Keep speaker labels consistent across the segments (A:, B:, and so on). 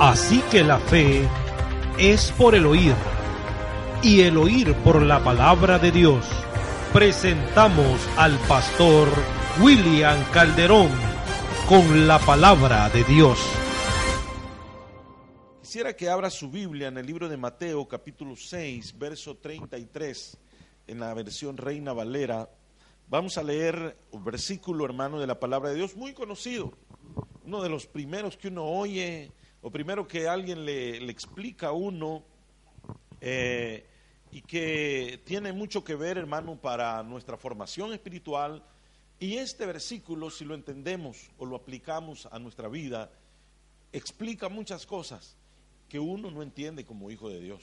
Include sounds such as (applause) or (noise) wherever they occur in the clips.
A: Así que la fe es por el oír y el oír por la palabra de Dios. Presentamos al pastor William Calderón con la palabra de Dios.
B: Quisiera que abra su Biblia en el libro de Mateo capítulo 6, verso 33, en la versión Reina Valera. Vamos a leer un versículo, hermano, de la palabra de Dios, muy conocido. Uno de los primeros que uno oye, o primero que alguien le, explica a uno, eh, y que tiene mucho que ver, hermano, para nuestra formación espiritual. Y este versículo, si lo entendemos o lo aplicamos a nuestra vida, explica muchas cosas que uno no entiende como hijo de Dios.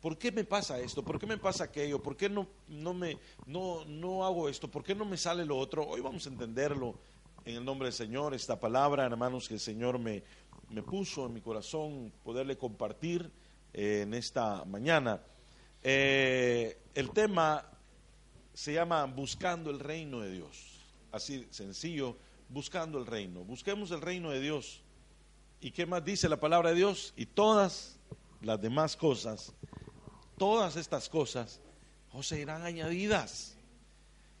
B: ¿Por qué me pasa esto? ¿Por qué me pasa aquello? ¿Por qué no, no, me, no, no hago esto? ¿Por qué no me sale lo otro? Hoy vamos a entenderlo en el nombre del Señor, esta palabra, hermanos, que el Señor me, me puso en mi corazón, poderle compartir eh, en esta mañana. Eh, el tema se llama Buscando el reino de Dios. Así sencillo, buscando el reino. Busquemos el reino de Dios. ¿Y qué más dice la palabra de Dios? Y todas las demás cosas, todas estas cosas, os serán añadidas.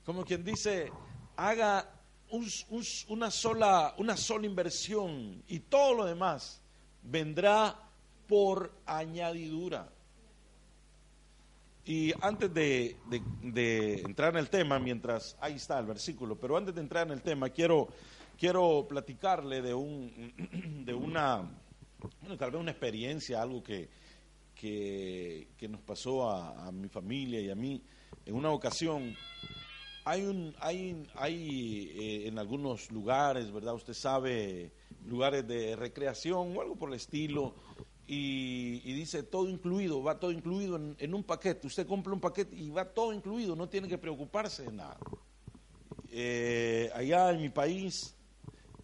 B: Como quien dice, haga un, un, una, sola, una sola inversión y todo lo demás vendrá por añadidura. Y antes de, de, entrar en el tema, mientras ahí está el versículo, pero antes de entrar en el tema, quiero, quiero platicarle de, un, (clears throat) de una, tal vez una experiencia, algo que, que, que nos pasó a, a, mi familia y a mí. En una ocasión, hay, un, hay, hay eh, en algunos lugares, ¿verdad? Usted sabe, lugares de recreación o algo por el estilo, y, dice todo incluido, va todo incluido en, en, un paquete. Usted compra un paquete y va todo incluido, no tiene que preocuparse de nada. Eh, allá en mi país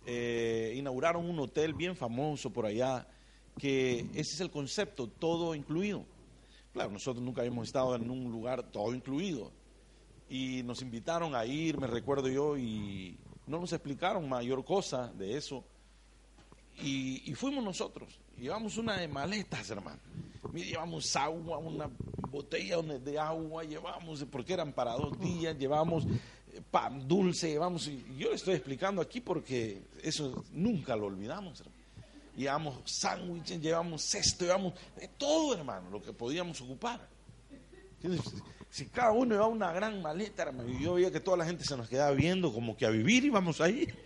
B: eh, inauguraron un hotel bien famoso por allá, que ese es el concepto, todo incluido. Claro, nosotros nunca habíamos estado en un lugar todo incluido. Y nos invitaron a ir, me recuerdo yo, y no nos explicaron mayor cosa de eso. Y, fuimos nosotros. Llevamos una de maletas, hermano. Llevamos agua, una botella de agua, llevamos, porque eran para dos días, llevamos pan dulce, llevamos. Yo le estoy explicando aquí porque eso nunca lo olvidamos, hermano. Llevamos sándwiches, llevamos cesto, llevamos de todo, hermano, lo que podíamos ocupar. Si cada uno llevaba una gran maleta, hermano, y yo veía que toda la gente se nos quedaba viendo como que a vivir íbamos ahí. (laughs)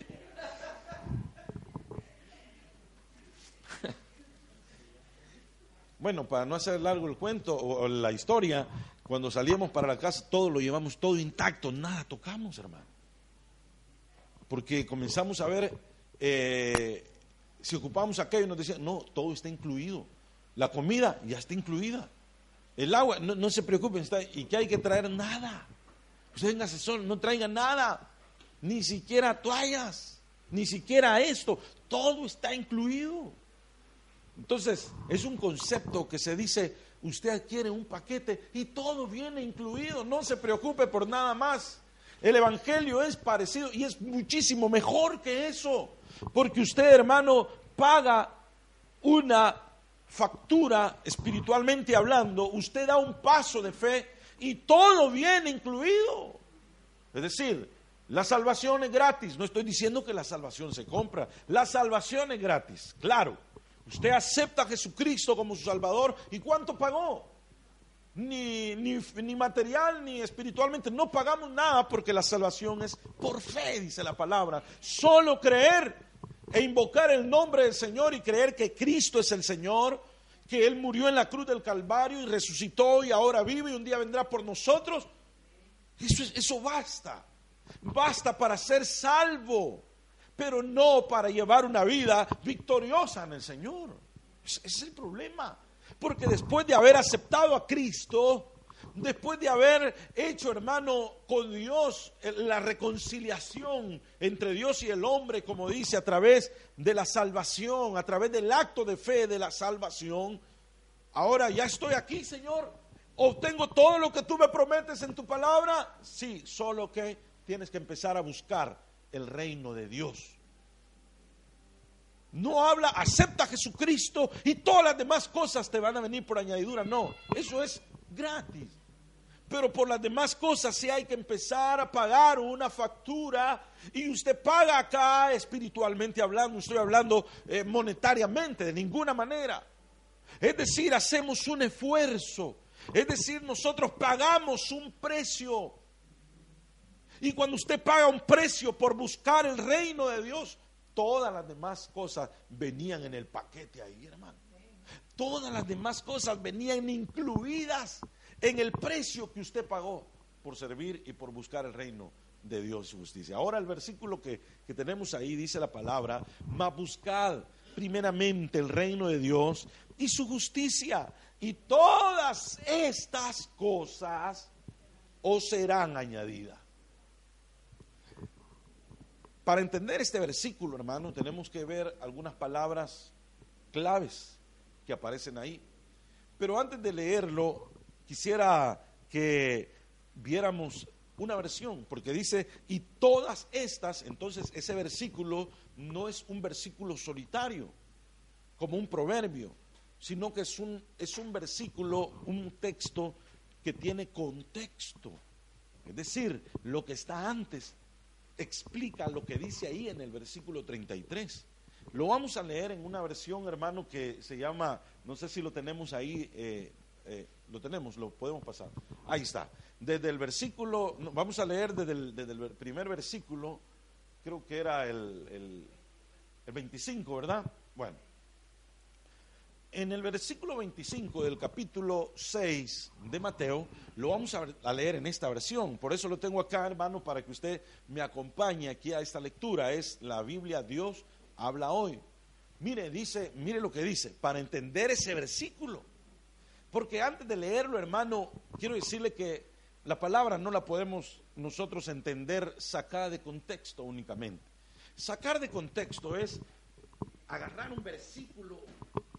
B: Bueno, para no hacer largo el cuento o, la historia, cuando salíamos para la casa, todo lo llevamos todo intacto, nada tocamos, hermano. Porque comenzamos a ver, eh, si ocupamos aquello nos decían, no, todo está incluido. La comida ya está incluida. El agua, no, no se preocupen, y que hay que traer nada. Usted venga asesor, no traiga nada, ni siquiera toallas, ni siquiera esto, todo está incluido. Entonces, es un concepto que se dice, usted adquiere un paquete y todo viene incluido, no se preocupe por nada más. El Evangelio es parecido y es muchísimo mejor que eso, porque usted, hermano, paga una factura espiritualmente hablando, usted da un paso de fe y todo viene incluido. Es decir, la salvación es gratis, no estoy diciendo que la salvación se compra, la salvación es gratis, claro. Usted acepta a Jesucristo como su Salvador. ¿Y cuánto pagó? Ni, ni, ni, material ni espiritualmente. No pagamos nada porque la salvación es por fe, dice la palabra. Solo creer e invocar el nombre del Señor y creer que Cristo es el Señor, que Él murió en la cruz del Calvario y resucitó y ahora vive y un día vendrá por nosotros. Eso, eso basta. Basta para ser salvo pero no para llevar una vida victoriosa en el Señor. Ese es el problema. Porque después de haber aceptado a Cristo, después de haber hecho, hermano, con Dios la reconciliación entre Dios y el hombre, como dice, a través de la salvación, a través del acto de fe de la salvación, ahora ya estoy aquí, Señor. Obtengo todo lo que tú me prometes en tu palabra. Sí, solo que tienes que empezar a buscar el reino de Dios. No habla, acepta a Jesucristo y todas las demás cosas te van a venir por añadidura. No, eso es gratis. Pero por las demás cosas sí hay que empezar a pagar una factura y usted paga acá espiritualmente hablando, estoy hablando eh, monetariamente, de ninguna manera. Es decir, hacemos un esfuerzo, es decir, nosotros pagamos un precio. Y cuando usted paga un precio por buscar el reino de Dios, todas las demás cosas venían en el paquete ahí, hermano. Todas las demás cosas venían incluidas en el precio que usted pagó por servir y por buscar el reino de Dios y justicia. Ahora el versículo que, que tenemos ahí dice la palabra, mas buscad primeramente el reino de Dios y su justicia, y todas estas cosas os serán añadidas. Para entender este versículo, hermano, tenemos que ver algunas palabras claves que aparecen ahí. Pero antes de leerlo, quisiera que viéramos una versión, porque dice, y todas estas, entonces ese versículo no es un versículo solitario, como un proverbio, sino que es un, es un versículo, un texto que tiene contexto. Es decir, lo que está antes explica lo que dice ahí en el versículo 33. Lo vamos a leer en una versión, hermano, que se llama, no sé si lo tenemos ahí, eh, eh, lo tenemos, lo podemos pasar. Ahí está. Desde el versículo, vamos a leer desde el, primer versículo, creo que era el, el, 25, ¿verdad? Bueno. En el versículo 25 del capítulo 6 de Mateo, lo vamos a, leer en esta versión. Por eso lo tengo acá, hermano, para que usted me acompañe aquí a esta lectura. Es la Biblia Dios habla hoy. Mire, dice, mire lo que dice, para entender ese versículo porque antes de leerlo, hermano, quiero decirle que la palabra no la podemos nosotros entender sacada de contexto únicamente. Sacar de contexto es agarrar un versículo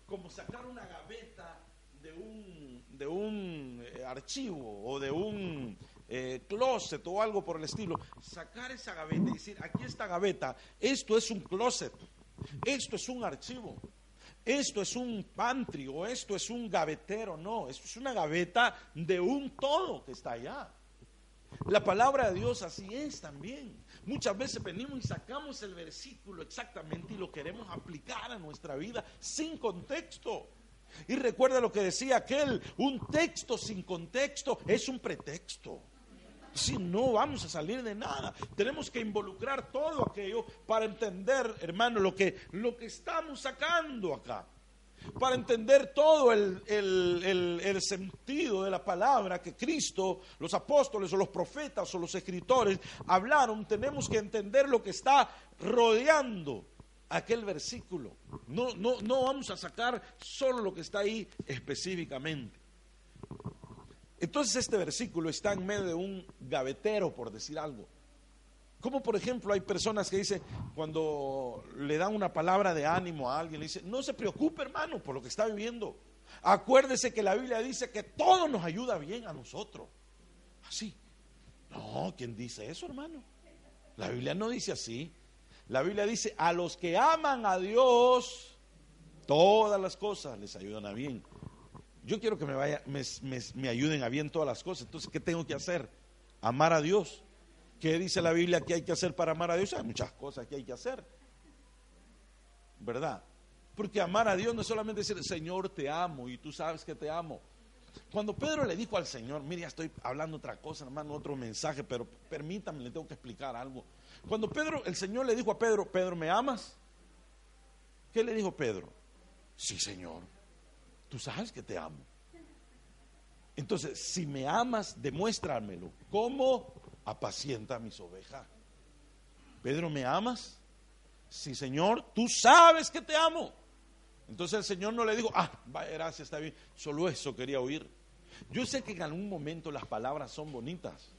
B: como sacar una gaveta de un, de un eh, archivo o de un eh, closet o algo por el estilo. Sacar esa gaveta y decir, aquí está gaveta, esto es un closet, esto es un archivo esto es un pantry o esto es un gavetero, no, esto es una gaveta de un todo que está allá. La palabra de Dios así es también. Muchas veces venimos y sacamos el versículo exactamente y lo queremos aplicar a nuestra vida sin contexto. Y recuerda lo que decía aquel, un texto sin contexto es un pretexto. Si no vamos a salir de nada, tenemos que involucrar todo aquello para entender, hermano, lo que, lo que estamos sacando acá. Para entender todo el, el sentido de la palabra que Cristo, los apóstoles o los profetas o los escritores hablaron, tenemos que entender lo que está rodeando aquel versículo. No, no, no vamos a sacar solo lo que está ahí específicamente. Entonces este versículo está en medio de un gavetero, por decir algo. Como por ejemplo hay personas que dicen, cuando le dan una palabra de ánimo a alguien, le dicen, no se preocupe hermano por lo que está viviendo. Acuérdese que la Biblia dice que todo nos ayuda bien a nosotros. Así. No, ¿quién dice eso hermano? La Biblia no dice así. La Biblia dice, a los que aman a Dios, todas las cosas les ayudan a bien yo quiero que me, vaya, me, ayuden a bien todas las cosas. Entonces, ¿qué tengo que hacer? Amar a Dios. ¿Qué dice la Biblia que hay que hacer para amar a Dios? Hay muchas cosas que hay que hacer. ¿Verdad? Porque amar a Dios no es solamente decir, Señor, te amo y tú sabes que te amo. Cuando Pedro le dijo al Señor, mire, estoy hablando otra cosa, hermano, otro mensaje, pero permítame, le tengo que explicar algo. Cuando Pedro, el Señor le dijo a Pedro, Pedro, ¿me amas? ¿Qué le dijo Pedro? Sí, Señor tú sabes que te amo. Entonces, si me amas, demuéstramelo. ¿Cómo apacienta mis ovejas? Pedro, ¿me amas? Sí, Señor, tú sabes que te amo. Entonces el Señor no le dijo, ah, vaya, gracias, está bien. Solo eso quería oír. Yo sé que en algún momento las palabras son bonitas.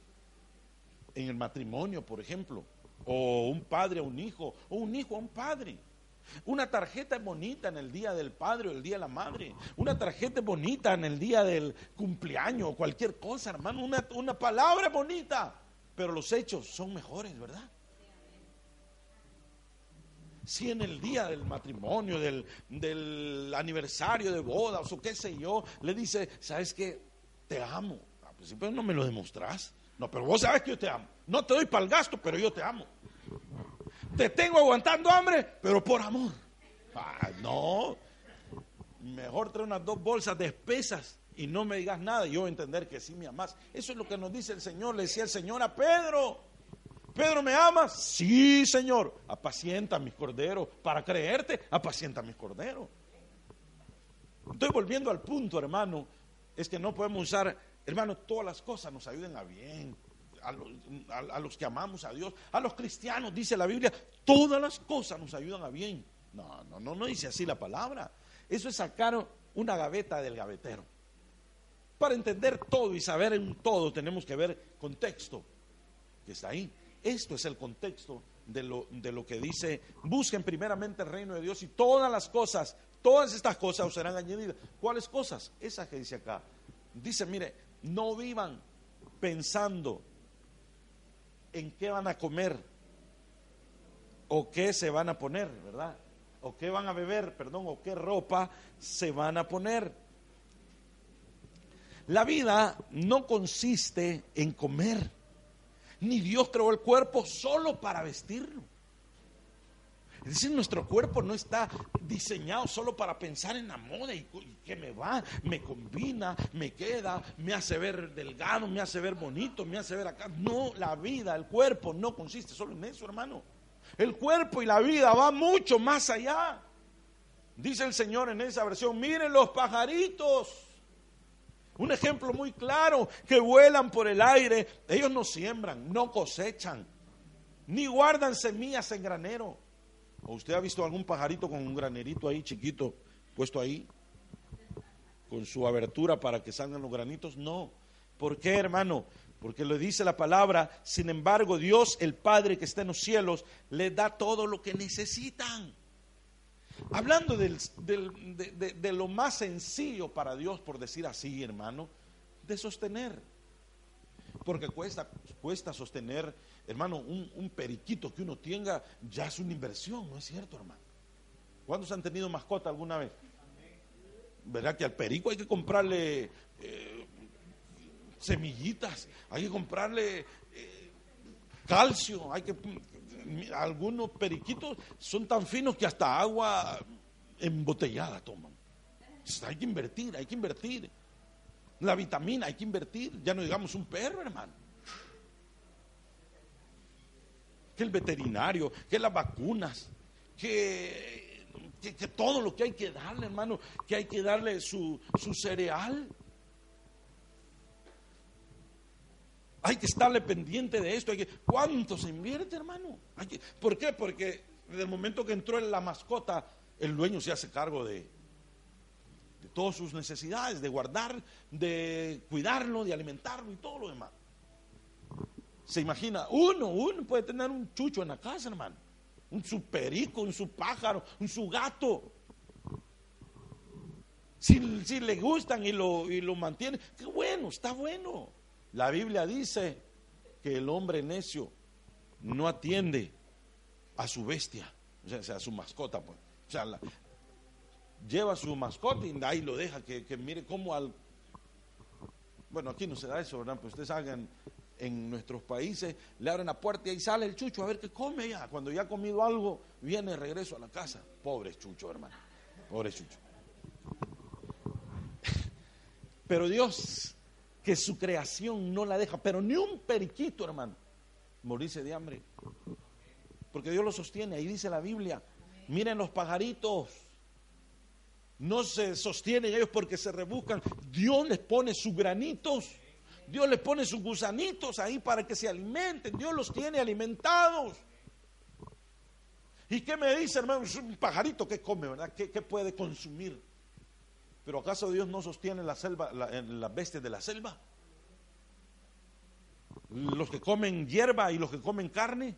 B: En el matrimonio, por ejemplo. O un padre a un hijo. O un hijo a un padre. Una tarjeta bonita en el día del padre o el día de la madre. Una tarjeta bonita en el día del cumpleaños o cualquier cosa, hermano. Una, una palabra bonita. Pero los hechos son mejores, ¿verdad? si en el día del matrimonio, del, aniversario de bodas o qué sé yo, le dice, ¿sabes qué? Te amo. Al principio no me lo demostras. No, pero vos sabes que yo te amo. No te doy para el gasto, pero yo te amo. Te tengo aguantando hambre, pero por amor. Ah, no. Mejor trae unas dos bolsas de espesas y no me digas nada yo entender que sí me amas. Eso es lo que nos dice el Señor. Le decía el Señor a Pedro. Pedro, ¿me amas? Sí, Señor. Apacienta mis corderos. Para creerte, apacienta mis corderos. Estoy volviendo al punto, hermano. Es que no podemos usar, hermano, todas las cosas nos ayuden a bien. A los, que amamos a Dios, a los cristianos, dice la Biblia, todas las cosas nos ayudan a bien. No, no, no, no dice así la palabra. Eso es sacar una gaveta del gavetero. Para entender todo y saber en todo tenemos que ver contexto que está ahí. Esto es el contexto de lo, de lo que dice, busquen primeramente el reino de Dios y todas las cosas, todas estas cosas os serán añadidas. ¿Cuáles cosas? Esas que dice acá. Dice, mire, no vivan pensando en qué van a comer o qué se van a poner, ¿verdad? O qué van a beber, perdón, o qué ropa se van a poner. La vida no consiste en comer ni Dios creó el cuerpo solo para vestirlo. Es decir, nuestro cuerpo no está diseñado solo para pensar en la moda y, que me va, me combina, me queda, me hace ver delgado, me hace ver bonito, me hace ver acá. No, la vida, el cuerpo no consiste solo en eso, hermano. El cuerpo y la vida va mucho más allá. Dice el Señor en esa versión, miren los pajaritos un ejemplo muy claro, que vuelan por el aire. Ellos no siembran, no cosechan, ni guardan semillas en granero. ¿O usted ha visto algún pajarito con un granerito ahí chiquito puesto ahí? Con su abertura para que salgan los granitos. No. ¿Por qué, hermano? Porque le dice la palabra, sin embargo, Dios, el Padre que está en los cielos, les da todo lo que necesitan. Hablando de, lo más sencillo para Dios, por decir así, hermano, de sostener. Porque cuesta, cuesta sostener, hermano, un, periquito que uno tenga, ya es una inversión, ¿no es cierto, hermano? ¿Cuántos han tenido mascota alguna vez? ¿Verdad que al perico hay que comprarle eh, semillitas, hay que comprarle eh, calcio, hay que algunos periquitos son tan finos que hasta agua embotellada toman. Hay que invertir, hay que invertir. La vitamina hay que invertir. Ya no digamos un perro, hermano. Que el veterinario, que las vacunas, que, que, todo lo que hay que darle, hermano, que hay que darle su, su cereal. Hay que estarle pendiente de esto. Hay que, ¿Cuánto se invierte, hermano? ¿Por qué? Porque desde el momento que entró en la mascota, el dueño se hace cargo de, de todas sus necesidades, de guardar, de cuidarlo, de alimentarlo y todo lo demás. Se imagina, uno, uno puede tener un chucho en la casa, hermano. Un su perico, un su pájaro, un su gato. Si, si le gustan y lo, y lo mantienen, qué bueno, está bueno. La Biblia dice que el hombre necio no atiende a su bestia, o sea, a su mascota. Pues. Lleva su mascota y ahí lo deja que, mire cómo al... Bueno, aquí no se da eso, ¿verdad? Pues ustedes hagan en nuestros países, le abren la puerta y ahí sale el chucho a ver qué come ya. Cuando ya ha comido algo, viene regreso a la casa. Pobre chucho, hermano. Pobre chucho. (laughs) Pero Dios que su creación no la deja, pero ni un periquito, hermano, morirse de hambre. Porque Dios lo sostiene, ahí dice la Biblia. Miren los pajaritos. No se sostienen ellos porque se rebuscan. Dios les pone sus granitos. Dios les pone sus gusanitos ahí para que se alimenten. Dios los tiene alimentados. ¿Y qué me dice, hermano? Es un pajarito que come, ¿verdad? ¿Qué, puede consumir? ¿Pero acaso Dios no sostiene la selva, las bestias de la selva? Los que comen hierba y los que comen carne.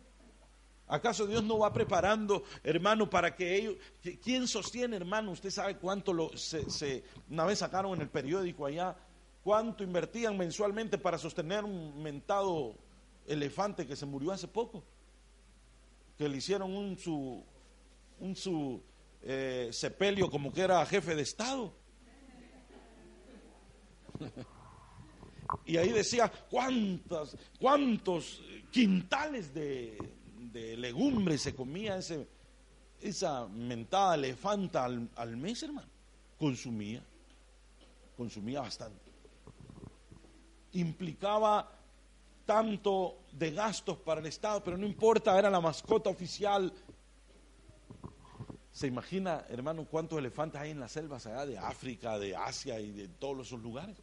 B: ¿Acaso Dios no va preparando, hermano, para que ellos... ¿Quién sostiene, hermano? Usted sabe cuánto lo, se, una vez sacaron en el periódico allá, cuánto invertían mensualmente para sostener un mentado elefante que se murió hace poco. Que le hicieron un su, un su eh, sepelio como que era jefe de Estado. y ahí decía cuántas, cuántos quintales de de legumbres se comía ese, esa mentada elefanta al, al mes, hermano. Consumía, consumía bastante. Implicaba tanto de gastos para el Estado, pero no importa, era la mascota oficial. ¿Se imagina, hermano, cuántos elefantes hay en las selvas allá de África, de Asia y de todos esos lugares?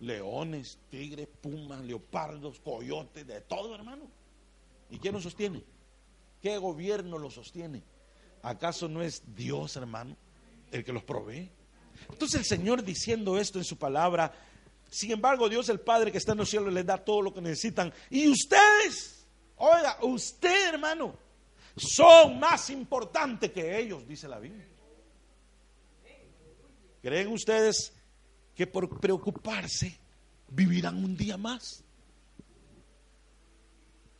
B: Leones, tigres, pumas, leopardos, coyotes, de todo, hermano. ¿Y quién lo sostiene? ¿Qué gobierno lo sostiene? ¿Acaso no es Dios, hermano, el que los provee? Entonces el Señor diciendo esto en su palabra, sin embargo Dios el Padre que está en los cielos les da todo lo que necesitan. Y ustedes, oiga, usted hermano, son más importantes que ellos, dice la Biblia. ¿Creen ustedes que por preocuparse vivirán un día más?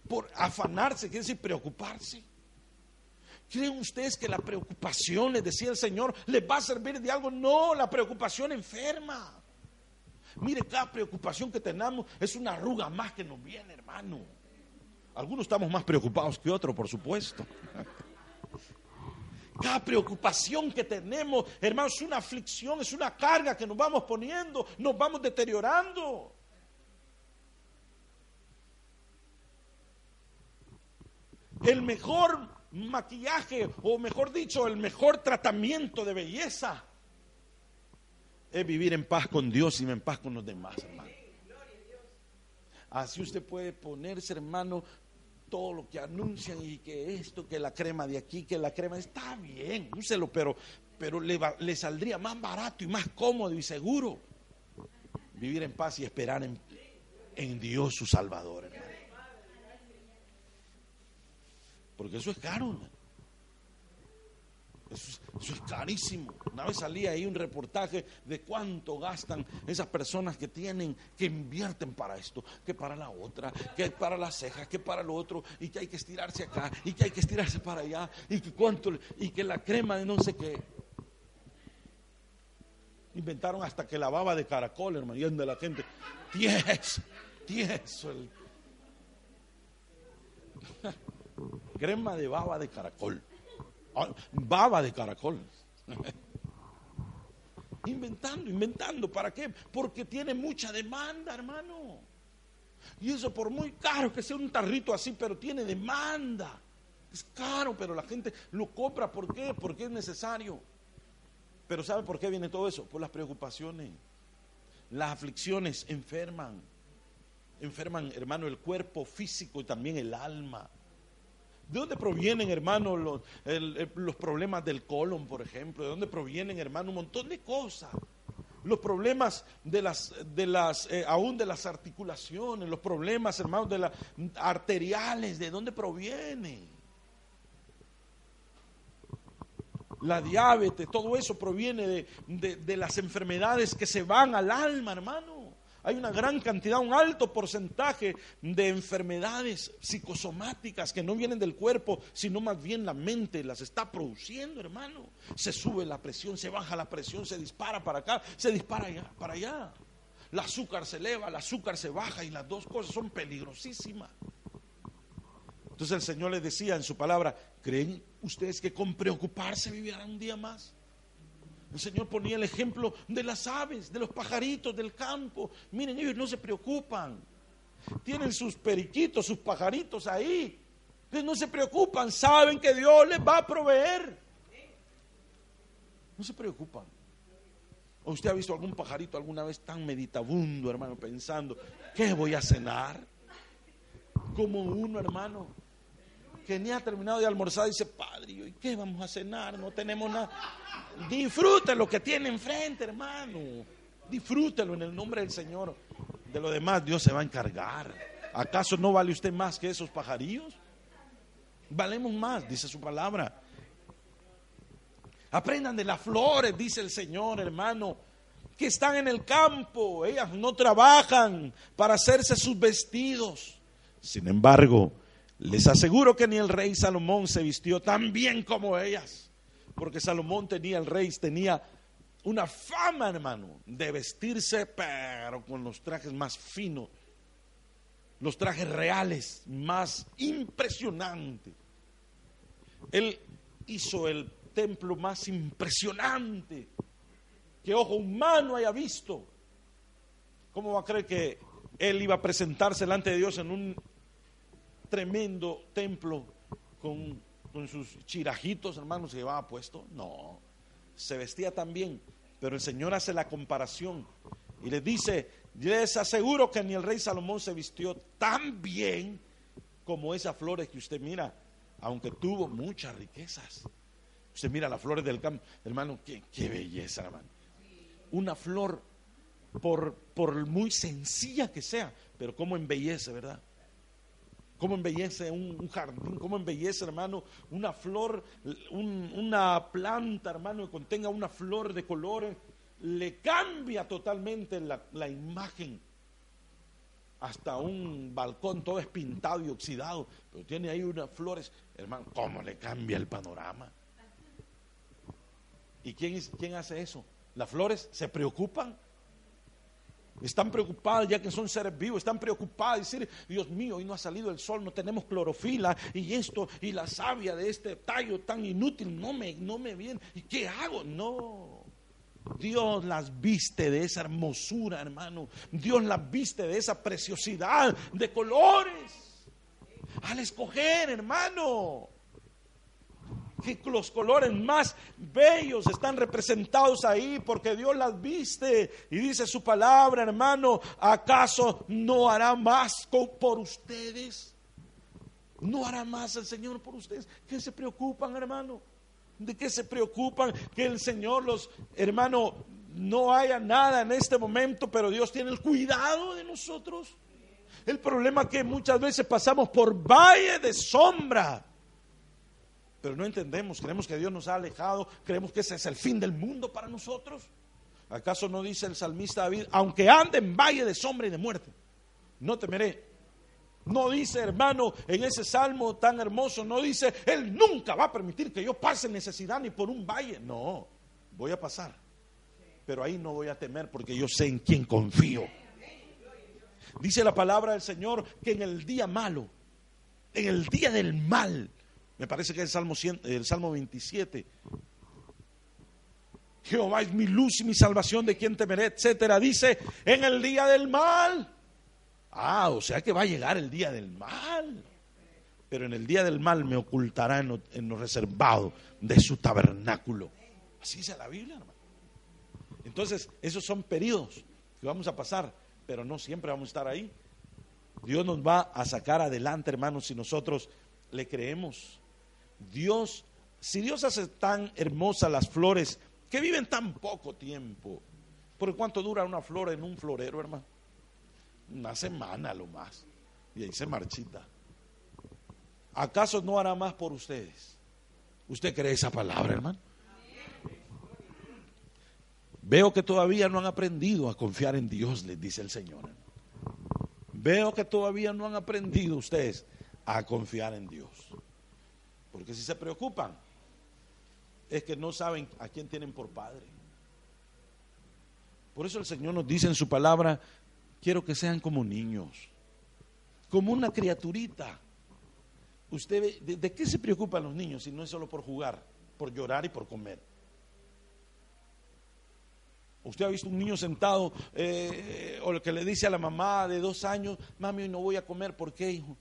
B: por afanarse, quiere decir preocuparse. ¿Creen ustedes que la preocupación, les decía el Señor, les va a servir de algo? No, la preocupación enferma. Mire, cada preocupación que tenemos es una arruga más que nos viene, hermano. Algunos estamos más preocupados que otros, por supuesto. (laughs) Cada preocupación que tenemos, hermano, es una aflicción, es una carga que nos vamos poniendo, nos vamos deteriorando. el mejor maquillaje, o mejor dicho, el mejor tratamiento de belleza, es vivir en paz con Dios y en paz con los demás, hermano. Así usted puede ponerse, hermano, todo lo que anuncian y que esto, que la crema de aquí, que la crema, está bien, úselo, pero, pero le, le saldría más barato y más cómodo y seguro vivir en paz y esperar en, en Dios su Salvador, hermano. Porque eso es caro. Eso es, carísimo. Una vez salía ahí un reportaje de cuánto gastan esas personas que tienen, que invierten para esto, que para la otra, que para las cejas, que para lo otro, y que hay que estirarse acá, y que hay que estirarse para allá, y que cuánto, y que la crema de no sé qué. Inventaron hasta que la baba de caracol, hermano, y de la gente, tieso, tieso el (laughs) crema de baba de caracol. Ah, baba de caracol. (laughs) inventando, inventando. ¿Para qué? Porque tiene mucha demanda, hermano. Y eso por muy caro que sea un tarrito así, pero tiene demanda. Es caro, pero la gente lo compra. ¿Por qué? Porque es necesario. Pero ¿sabe por qué viene todo eso? Por las preocupaciones. Las aflicciones enferman. Enferman, hermano, el cuerpo físico y también el alma. ¿De dónde provienen, hermano, los, los, problemas del colon, por ejemplo? ¿De dónde provienen, hermano, un montón de cosas? Los problemas de las, de las, eh, aún de las articulaciones, los problemas, hermano, de las arteriales, ¿de dónde provienen? La diabetes, todo eso proviene de, de las enfermedades que se van al alma, hermano hay una gran cantidad, un alto porcentaje de enfermedades psicosomáticas que no vienen del cuerpo, sino más bien la mente las está produciendo, hermano. Se sube la presión, se baja la presión, se dispara para acá, se dispara para allá. El azúcar se eleva, el azúcar se baja y las dos cosas son peligrosísimas. Entonces el Señor les decía en su palabra, ¿creen ustedes que con preocuparse vivirán un día más? El Señor ponía el ejemplo de las aves, de los pajaritos del campo. Miren, ellos no se preocupan. Tienen sus periquitos, sus pajaritos ahí. Ellos no se preocupan, saben que Dios les va a proveer. No se preocupan. ¿O usted ha visto algún pajarito alguna vez tan meditabundo, hermano, pensando, ¿qué voy a cenar? Como uno, hermano. Que ni ha terminado de almorzar, dice, Padre, ¿y qué vamos a cenar? No tenemos nada. Disfrute lo que tiene enfrente, hermano. Disfrútelo en el nombre del Señor. De lo demás Dios se va a encargar. ¿Acaso no vale usted más que esos pajarillos? Valemos más, dice su palabra. Aprendan de las flores, dice el Señor, hermano, que están en el campo. Ellas no trabajan para hacerse sus vestidos. Sin embargo, les aseguro que ni el rey Salomón se vistió tan bien como ellas. Porque Salomón tenía, el rey tenía una fama, hermano, de vestirse, pero con los trajes más finos, los trajes reales, más impresionantes. Él hizo el templo más impresionante que ojo humano haya visto. ¿Cómo va a creer que él iba a presentarse delante de Dios en un tremendo templo con, sus chirajitos, hermanos, se llevaba puesto? No, se vestía tan bien pero el Señor hace la comparación y le dice, les aseguro que ni el rey Salomón se vistió tan bien como esas flores que usted mira, aunque tuvo muchas riquezas. Usted mira las flores del campo, hermano, qué, belleza, hermano. Una flor, por, por muy sencilla que sea, pero cómo embellece, ¿verdad? Cómo embellece un, jardín, cómo embellece, hermano, una flor, una planta, hermano, que contenga una flor de colores, le cambia totalmente la, la imagen. Hasta un balcón todo es pintado y oxidado, pero tiene ahí unas flores, hermano, ¿cómo le cambia el panorama? ¿Y quién, quién hace eso? ¿Las flores se preocupan? Están preocupadas ya que son seres vivos, están preocupadas, decir, Dios mío, hoy no ha salido el sol, no tenemos clorofila y esto y la savia de este tallo tan inútil no me, no me viene. ¿Y qué hago? No. Dios las viste de esa hermosura, hermano. Dios las viste de esa preciosidad de colores. Al escoger, hermano que los colores más bellos están representados ahí porque Dios las viste y dice su palabra, hermano, ¿acaso no hará más por ustedes? ¿No hará más el Señor por ustedes? ¿Qué se preocupan, hermano? ¿De qué se preocupan? Que el Señor los, hermano, no haya nada en este momento, pero Dios tiene el cuidado de nosotros. El problema es que muchas veces pasamos por valle de sombra pero no entendemos, creemos que Dios nos ha alejado, creemos que ese es el fin del mundo para nosotros. ¿Acaso no dice el salmista David, aunque ande en valle de sombra y de muerte, no temeré? No dice, hermano, en ese salmo tan hermoso, no dice, Él nunca va a permitir que yo pase necesidad ni por un valle. No, voy a pasar. Pero ahí no voy a temer porque yo sé en quién confío. Dice la palabra del Señor que en el día malo, en el día del mal, me parece que es el Salmo, el Salmo 27. Jehová es mi luz y mi salvación, de quien temeré, etcétera. Dice, en el día del mal. Ah, o sea que va a llegar el día del mal. Pero en el día del mal me ocultará en lo, reservado de su tabernáculo. Así dice la Biblia, hermano. Entonces, esos son periodos que vamos a pasar, pero no siempre vamos a estar ahí. Dios nos va a sacar adelante, hermanos, si nosotros le creemos. Dios, si Dios hace tan hermosas las flores que viven tan poco tiempo, ¿por cuánto dura una flor en un florero, hermano? Una semana lo más. Y ahí se marchita. ¿Acaso no hará más por ustedes? ¿Usted cree esa palabra, hermano? Veo que todavía no han aprendido a confiar en Dios, les dice el Señor. Veo que todavía no han aprendido ustedes a confiar en Dios. Porque si se preocupan, es que no saben a quién tienen por padre. Por eso el Señor nos dice en su palabra, quiero que sean como niños, como una criaturita. Usted ¿de, qué se preocupan los niños si no es solo por jugar, por llorar y por comer? Usted ha visto un niño sentado eh, o el que le dice a la mamá de dos años, mami, hoy no voy a comer, ¿por qué, hijo?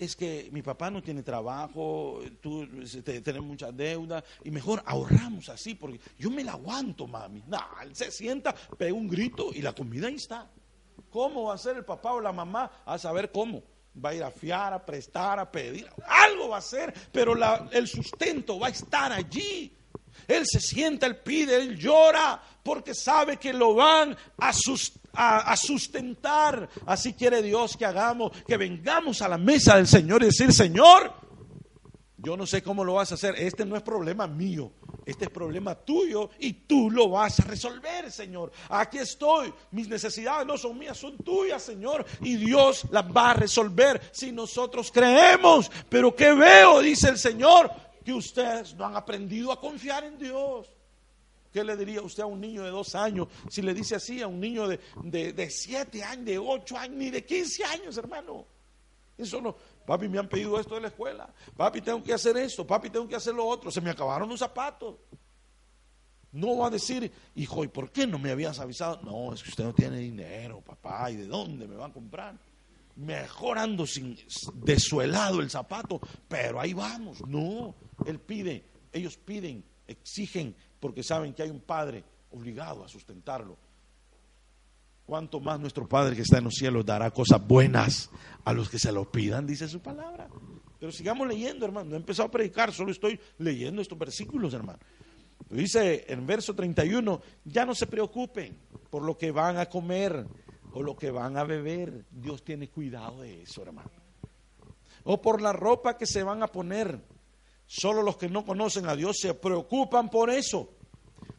B: Es que mi papá no tiene trabajo, tú tenemos mucha deuda y mejor ahorramos así porque yo me la aguanto, mami. Nah, él se sienta, pega un grito y la comida ahí está. ¿Cómo va a ser el papá o la mamá a saber cómo? va a ir a fiar, a prestar, a pedir, algo va a hacer, pero el sustento va a estar allí. Él se sienta, él pide, él llora, porque sabe que lo van a, a, sustentar. Así quiere Dios que hagamos, que vengamos a la mesa del Señor y decir, Señor, yo no sé cómo lo vas a hacer, este no es problema mío, este es problema tuyo y tú lo vas a resolver, Señor. Aquí estoy, mis necesidades no son mías, son tuyas, Señor, y Dios las va a resolver si nosotros creemos. Pero ¿qué veo? Dice el Señor, que ustedes no han aprendido a confiar en Dios. ¿Qué le diría usted a un niño de dos años si le dice así a un niño de, de, siete años, de ocho años, ni de quince años, hermano? Eso no. Papi, me han pedido esto de la escuela. Papi, tengo que hacer esto. Papi, tengo que hacer lo otro. Se me acabaron los zapatos. No va a decir, hijo, ¿y por qué no me habías avisado? No, es que usted no tiene dinero, papá. ¿Y de dónde me va a comprar? Mejorando sin desuelado el zapato, pero ahí vamos. No, él pide, ellos piden, exigen porque saben que hay un Padre obligado a sustentarlo. ¿Cuánto más nuestro Padre que está en los cielos dará cosas buenas a los que se lo pidan? Dice su palabra. Pero sigamos leyendo, hermano. No he empezado a predicar, solo estoy leyendo estos versículos, hermano. Dice en verso 31, ya no se preocupen por lo que van a comer o lo que van a beber. Dios tiene cuidado de eso, hermano. O por la ropa que se van a poner. Solo los que no conocen a Dios se preocupan por eso.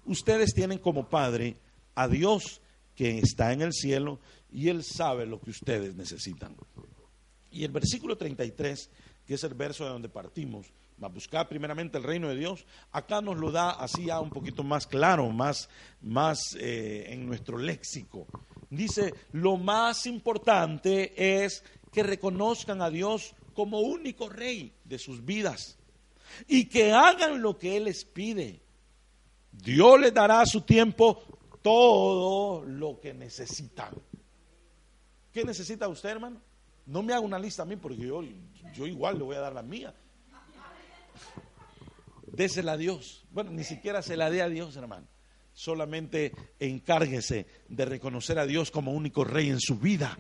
B: Ustedes tienen como Padre a Dios que está en el cielo y Él sabe lo que ustedes necesitan. Y el versículo 33, que es el verso de donde partimos, va a buscar primeramente el reino de Dios, acá nos lo da así ya un poquito más claro, más, más eh, en nuestro léxico. Dice, lo más importante es que reconozcan a Dios como único rey de sus vidas y que hagan lo que Él les pide. Dios les dará a su tiempo todo lo que necesitan. ¿Qué necesita usted, hermano? No me haga una lista a mí porque yo, yo igual le voy a dar la mía. Désela a Dios. Bueno, ni siquiera se la dé a Dios, hermano. Solamente encárguese de reconocer a Dios como único rey en su vida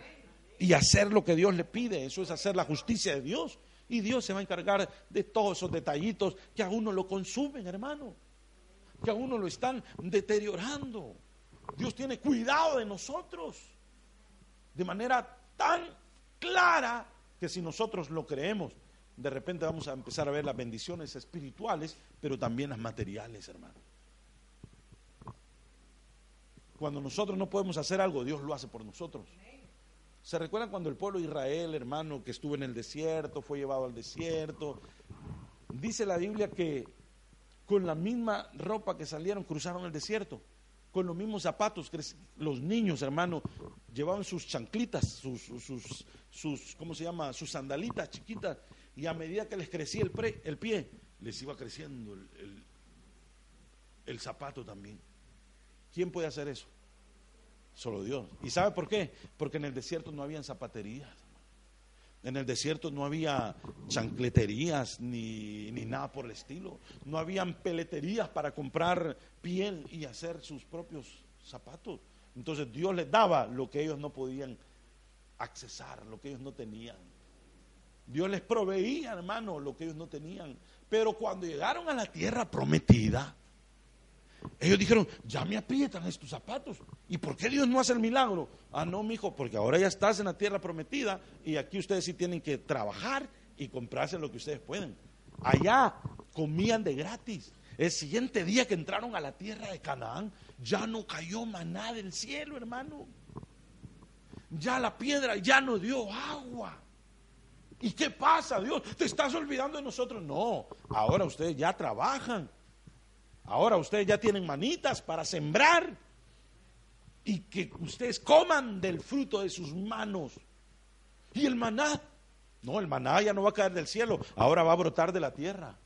B: y hacer lo que Dios le pide. Eso es hacer la justicia de Dios. Y Dios se va a encargar de todos esos detallitos que a uno lo consumen, hermano. Que a uno lo están deteriorando. Dios tiene cuidado de nosotros. De manera tan clara que si nosotros lo creemos, de repente vamos a empezar a ver las bendiciones espirituales, pero también las materiales, hermano. Cuando nosotros no podemos hacer algo, Dios lo hace por nosotros. ¿Se recuerdan cuando el pueblo de Israel, hermano, que estuvo en el desierto, fue llevado al desierto? Dice la Biblia que con la misma ropa que salieron cruzaron el desierto, con los mismos zapatos. Los niños, hermano, llevaban sus chanclitas, sus, sus, sus ¿cómo se llama? Sus sandalitas chiquitas. Y a medida que les crecía el, el pie, les iba creciendo el, el zapato también. ¿Quién puede hacer eso? Solo Dios. ¿Y sabe por qué? Porque en el desierto no habían zapaterías. En el desierto no había chancleterías ni, ni, nada por el estilo. No habían peleterías para comprar piel y hacer sus propios zapatos. Entonces Dios les daba lo que ellos no podían accesar, lo que ellos no tenían. Dios les proveía, hermano, lo que ellos no tenían. Pero cuando llegaron a la tierra prometida, ellos dijeron, ya me aprietan estos zapatos. ¿Y por qué Dios no hace el milagro? Ah, no, mijo, porque ahora ya estás en la tierra prometida y aquí ustedes sí tienen que trabajar y comprarse lo que ustedes pueden. Allá comían de gratis. El siguiente día que entraron a la tierra de Canaán, ya no cayó maná del cielo, hermano. Ya la piedra ya no dio agua. ¿Y qué pasa, Dios? ¿Te estás olvidando de nosotros? No, ahora ustedes ya trabajan Ahora ustedes ya tienen manitas para sembrar y que ustedes coman del fruto de sus manos. Y el maná, no, el maná ya no va a caer del cielo, ahora va a brotar de la tierra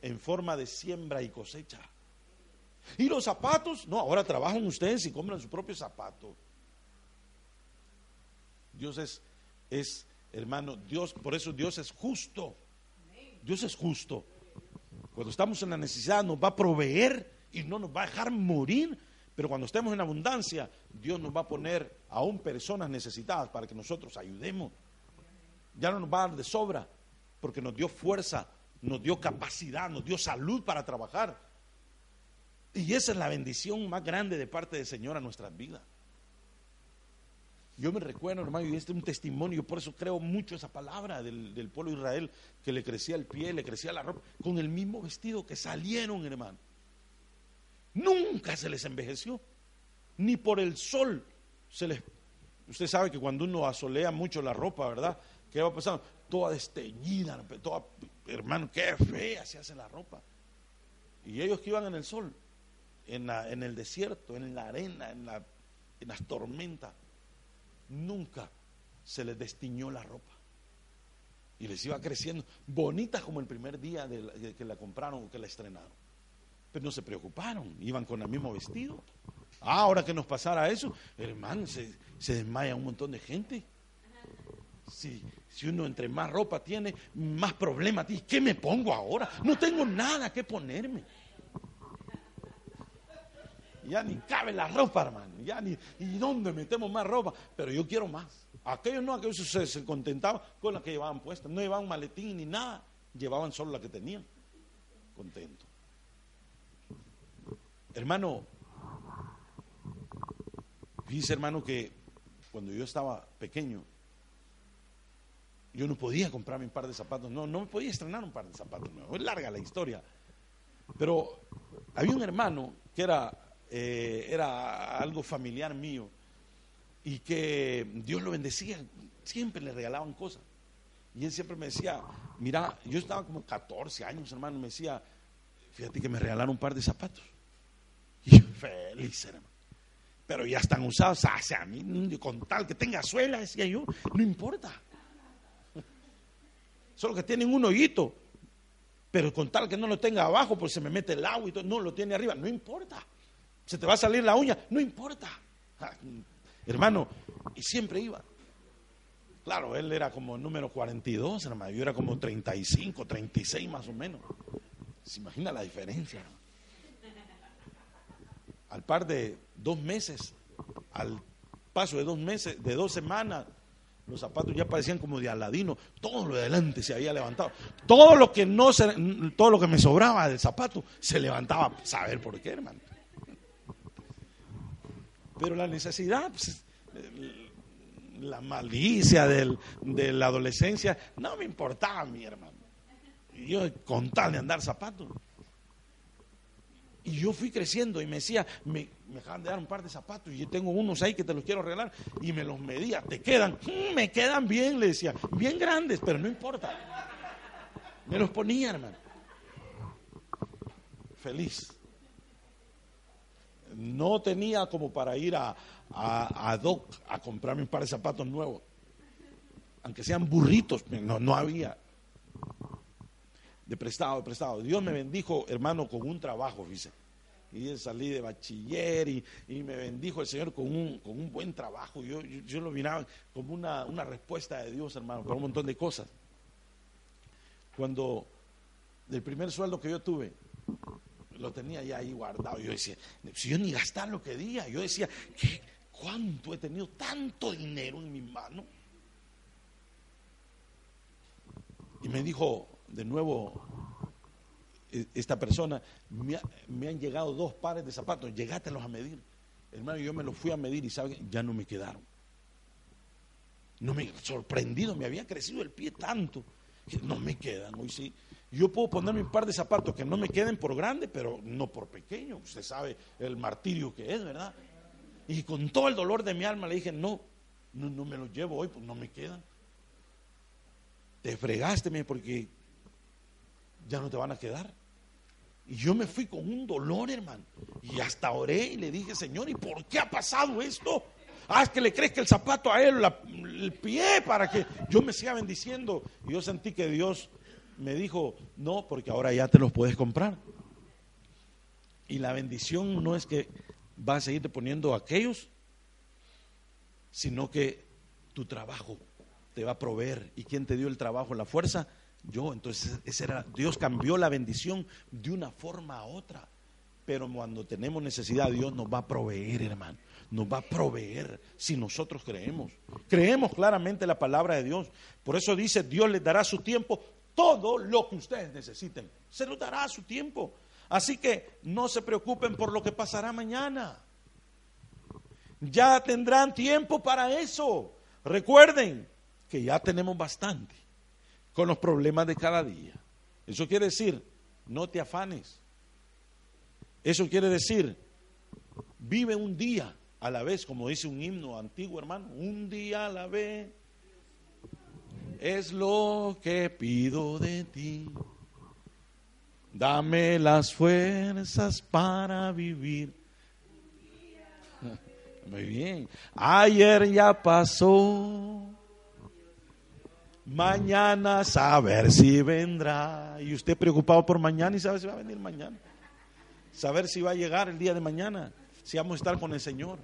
B: en forma de siembra y cosecha. Y los zapatos, no, ahora trabajan ustedes y compran su propio zapato. Dios es, es, hermano, Dios, por eso Dios es justo. Dios es justo. Cuando estamos en la necesidad nos va a proveer y no nos va a dejar morir. Pero cuando estemos en abundancia, Dios nos va a poner aún personas necesitadas para que nosotros ayudemos. ya no nos va a dar de sobra, porque nos dio fuerza, nos dio capacidad, nos dio salud para trabajar. Y esa es la bendición más grande de parte del Señor a nuestras vidas. Yo me recuerdo, hermano, y este es un testimonio, por eso creo mucho esa palabra del, del, pueblo de Israel, que le crecía el pie, le crecía la ropa, con el mismo vestido que salieron, hermano. Nunca se les envejeció, ni por el sol se les... Usted sabe que cuando uno asolea mucho la ropa, ¿verdad? ¿Qué va pasando? Toda desteñida, toda, hermano, qué fea se hace la ropa. Y ellos que iban en el sol, en, en el desierto, en la arena, en las tormentas, nunca se les destiñó la ropa. Y les iba creciendo, bonita como el primer día de, la, que la compraron o que la estrenaron. Pero no se preocuparon, iban con el mismo vestido. Ah, ahora que nos pasara eso, hermano, se, se desmaya un montón de gente. Si, si, uno entre más ropa tiene, más problemas tiene. ¿Qué me pongo ahora? No tengo nada que ponerme. Ya ni cabe la ropa, hermano. Ya ni, ¿y dónde metemos más ropa? Pero yo quiero más. Aquellos no, aquellos se, se contentaban con la que llevaban puesta. No llevaban maletín ni nada. Llevaban solo la que tenían. Contento. Hermano, dice hermano que cuando yo estaba pequeño, yo no podía comprarme un par de zapatos, no, no me podía estrenar un par de zapatos nuevos. Es larga la historia. Pero había un hermano que era, eh, era algo familiar mío y que Dios lo bendecía, siempre le regalaban cosas. Y él siempre me decía, mira, yo estaba como 14 años, hermano, me decía, fíjate que me regalaron un par de zapatos. Y yo feliz, hermano. Pero ya están usados, o sea, a mí, con tal que tenga suela, decía yo, no importa. Solo que tienen un hoyito, pero con tal que no lo tenga abajo, pues se me mete el agua y todo, no lo tiene arriba, no importa. Se te va a salir la uña, no importa. Hermano, y siempre iba. Claro, él era como número 42, hermano, yo era como 35, 36 más o menos. ¿Se imagina la diferencia? Al par de dos meses, al paso de dos meses, de dos semanas, los zapatos ya parecían como de aladino, todo lo de adelante se había levantado, todo lo que no se, todo lo que me sobraba del zapato se levantaba, saber por qué, hermano. Pero la necesidad, pues, la malicia del, de la adolescencia, no me importaba mi hermano. Yo con tal de andar zapatos. Y yo fui creciendo y me decía, me, me acaban de dar un par de zapatos y yo tengo unos ahí que te los quiero regalar. Y me los medía, te quedan, mm, me quedan bien, le decía, bien grandes, pero no importa. Me los ponía, hermano. Feliz. No tenía como para ir a, a, Doc a comprarme un par de zapatos nuevos. Aunque sean burritos, no, no había de prestado, de prestado. Dios me bendijo, hermano, con un trabajo, dice. Y salí de bachiller y, y, me bendijo el Señor con un, con un buen trabajo. Yo, yo, yo lo miraba como una, una, respuesta de Dios, hermano, para un montón de cosas. Cuando del primer sueldo que yo tuve, lo tenía ya ahí guardado. Yo decía, si yo ni gastar lo que día, yo decía, ¿qué, ¿cuánto he tenido tanto dinero en mi mano? Y me dijo, de nuevo esta persona, me, ha, me, han llegado dos pares de zapatos, llegátelos a medir. Hermano, yo me los fui a medir y saben, ya no me quedaron. No me sorprendido, me había crecido el pie tanto no me quedan. Hoy sí, yo puedo ponerme un par de zapatos que no me queden por grande, pero no por pequeño. Usted sabe el martirio que es, ¿verdad? Y con todo el dolor de mi alma le dije, no, no, no me los llevo hoy, pues no me quedan. Te fregaste, porque ya no te van a quedar. Y yo me fui con un dolor, hermano. Y hasta oré y le dije, Señor, ¿y por qué ha pasado esto? Es que le que el zapato a él, el pie, para que yo me siga bendiciendo. Y yo sentí que Dios me dijo, no, porque ahora ya te los puedes comprar. Y la bendición no es que vas a seguirte poniendo aquellos, sino que tu trabajo te va a proveer. ¿Y quién te dio el trabajo, la fuerza? Yo, entonces ese era, Dios cambió la bendición de una forma a otra. Pero cuando tenemos necesidad, Dios nos va a proveer, hermano. Nos va a proveer si nosotros creemos. Creemos claramente la palabra de Dios. Por eso dice, Dios les dará su tiempo, todo lo que ustedes necesiten. Se los dará a su tiempo. Así que no se preocupen por lo que pasará mañana. Ya tendrán tiempo para eso. Recuerden que ya tenemos bastante con los problemas de cada día. Eso quiere decir, no te afanes. Eso quiere decir, vive un día a la vez, como dice un himno antiguo, hermano, un día a la vez. Es lo que pido de ti. Dame las fuerzas para vivir. (laughs) Muy bien. Ayer ya pasó. Mañana saber si vendrá. Y usted preocupado por mañana y sabe si va a venir mañana. Saber si va a llegar el día de mañana. Si vamos a estar con el Señor.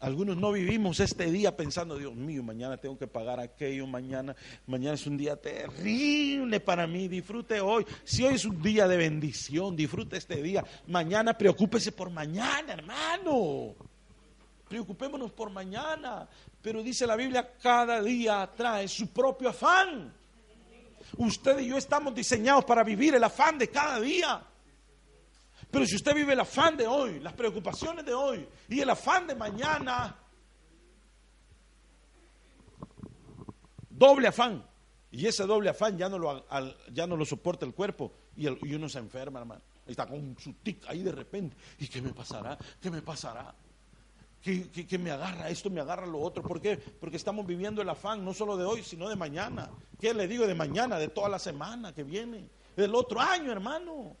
B: Algunos no vivimos este día pensando, Dios mío, mañana tengo que pagar aquello, mañana, mañana es un día terrible para mí, disfrute hoy. Si hoy es un día de bendición, disfrute este día. Mañana preocúpese por mañana, hermano. Preocupémonos por mañana. Pero dice la Biblia, cada día trae su propio afán. Usted y yo estamos diseñados para vivir el afán de cada día. Pero si usted vive el afán de hoy, las preocupaciones de hoy y el afán de mañana, doble afán. Y ese doble afán ya no lo, ya no lo soporta el cuerpo y, uno se enferma, hermano. Está con su tic ahí de repente. ¿Y qué me pasará? ¿Qué me pasará? ¿Qué, qué, me agarra esto, me agarra lo otro? ¿Por qué? Porque estamos viviendo el afán no solo de hoy, sino de mañana. ¿Qué le digo de mañana? De toda la semana que viene. Del otro año, hermano.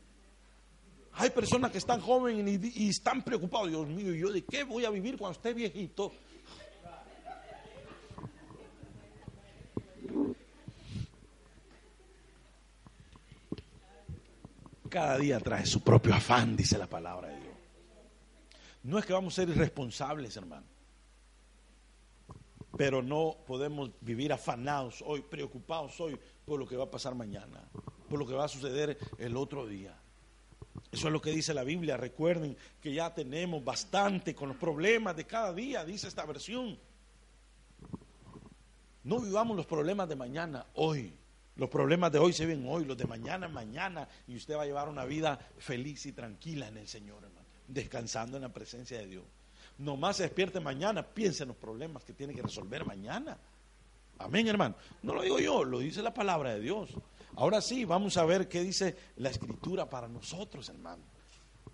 B: Hay personas que están jóvenes y, están preocupados. Dios mío, ¿yo de qué voy a vivir cuando esté viejito? Cada día trae su propio afán, dice la palabra de Dios. No es que vamos a ser irresponsables, hermano. Pero no podemos vivir afanados hoy, preocupados hoy por lo que va a pasar mañana, por lo que va a suceder el otro día. Eso es lo que dice la Biblia. Recuerden que ya tenemos bastante con los problemas de cada día, dice esta versión. No vivamos los problemas de mañana hoy. Los problemas de hoy se ven hoy, los de mañana mañana. Y usted va a llevar una vida feliz y tranquila en el Señor, hermano. Descansando en la presencia de Dios. Nomás se despierte mañana, piense en los problemas que tiene que resolver mañana. Amén, hermano. No lo digo yo, lo dice la palabra de Dios. Ahora sí, vamos a ver qué dice la escritura para nosotros, hermano.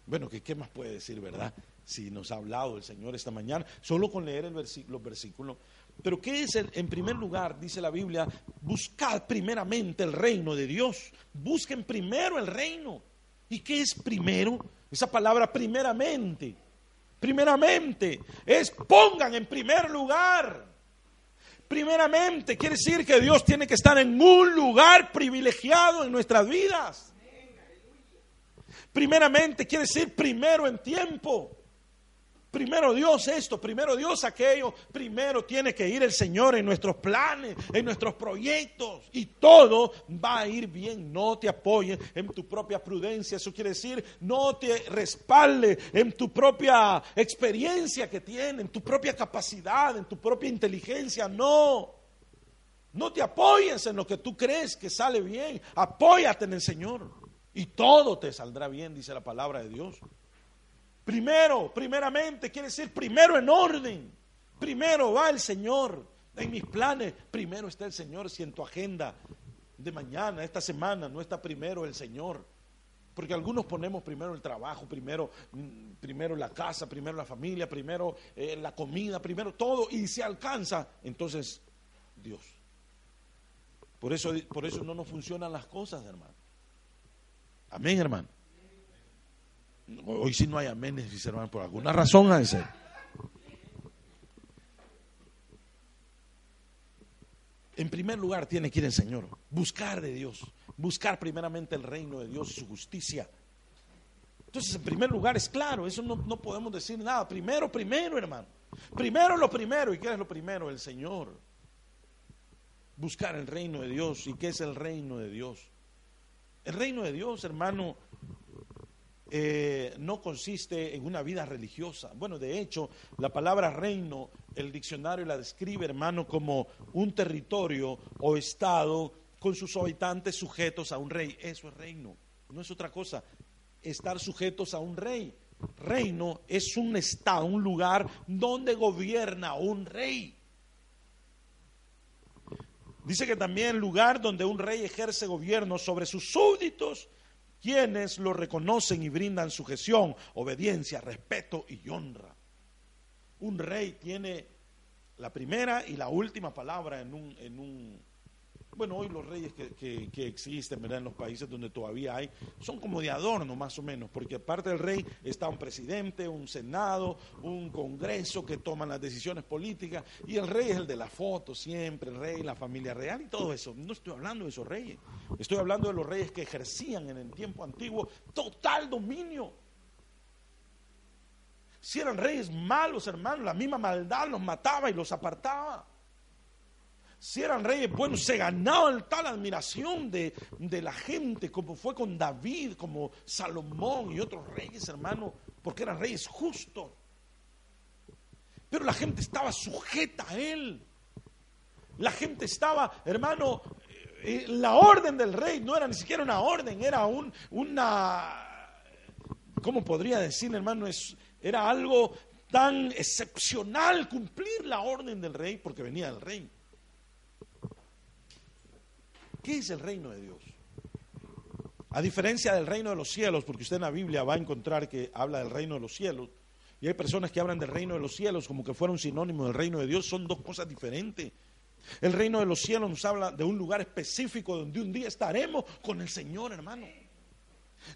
B: Bueno, ¿qué, más puede decir, verdad? Si nos ha hablado el Señor esta mañana, solo con leer los versículos. Pero ¿qué es en primer lugar, dice la Biblia, buscad primeramente el reino de Dios. Busquen primero el reino. ¿Y qué es primero? Esa palabra primeramente. Primeramente es pongan en primer lugar Primeramente, quiere decir que Dios tiene que estar en un lugar privilegiado en nuestras vidas. Primeramente, quiere decir primero en tiempo. Primero Dios esto, primero Dios aquello, primero tiene que ir el Señor en nuestros planes, en nuestros proyectos y todo va a ir bien. No te apoyes en tu propia prudencia, eso quiere decir no te respalde en tu propia experiencia que tienes, en tu propia capacidad, en tu propia inteligencia, no. No te apoyes en lo que tú crees que sale bien, apóyate en el Señor y todo te saldrá bien, dice la palabra de Dios. Primero, primeramente, quiere decir primero en orden. Primero va el Señor. En mis planes, primero está el Señor. Si en tu agenda de mañana, esta semana, no está primero el Señor. Porque algunos ponemos primero el trabajo, primero, mm, primero la casa, primero la familia, primero eh, la comida, primero todo, y se alcanza, entonces Dios. Por eso, por eso no nos funcionan las cosas, hermano. Amén, hermano. Hoy sí no hay aménes, dice hermano, por alguna razón ese. En primer lugar tiene que ir el Señor, buscar de Dios, buscar primeramente el reino de Dios y su justicia. Entonces, en primer lugar es claro, eso no, no podemos decir nada. Primero, primero, hermano. Primero lo primero. ¿Y qué es lo primero? El Señor. Buscar el reino de Dios. ¿Y qué es el reino de Dios? El reino de Dios, hermano, eh, no consiste en una vida religiosa. Bueno, de hecho, la palabra reino, el diccionario la describe, hermano, como un territorio o estado con sus habitantes sujetos a un rey. Eso es reino, no es otra cosa. Estar sujetos a un rey. Reino es un estado, un lugar donde gobierna un rey. Dice que también lugar donde un rey ejerce gobierno sobre sus súbditos, quienes lo reconocen y brindan sujeción, obediencia, respeto y honra. Un rey tiene la primera y la última palabra en un, en un bueno, hoy los reyes que, que, existen ¿verdad? en los países donde todavía hay son como de adorno más o menos, porque aparte del rey está un presidente, un senado, un congreso que toman las decisiones políticas y el rey es el de la foto siempre, el rey, la familia real y todo eso. No estoy hablando de esos reyes, estoy hablando de los reyes que ejercían en el tiempo antiguo total dominio. Si eran reyes malos, hermanos, la misma maldad los mataba y los apartaba si eran reyes buenos, se ganaban tal admiración de, la gente, como fue con David, como Salomón y otros reyes, hermano, porque eran reyes justos. Pero la gente estaba sujeta a él. La gente estaba, hermano, eh, la orden del rey no era ni siquiera una orden, era un, una, ¿cómo podría decir, hermano? Es, era algo tan excepcional cumplir la orden del rey, porque venía del rey. ¿Qué es el reino de Dios? A diferencia del reino de los cielos, porque usted en la Biblia va a encontrar que habla del reino de los cielos, y hay personas que hablan del reino de los cielos como que fuera un sinónimo del reino de Dios, son dos cosas diferentes. El reino de los cielos nos habla de un lugar específico donde un día estaremos con el Señor, hermano.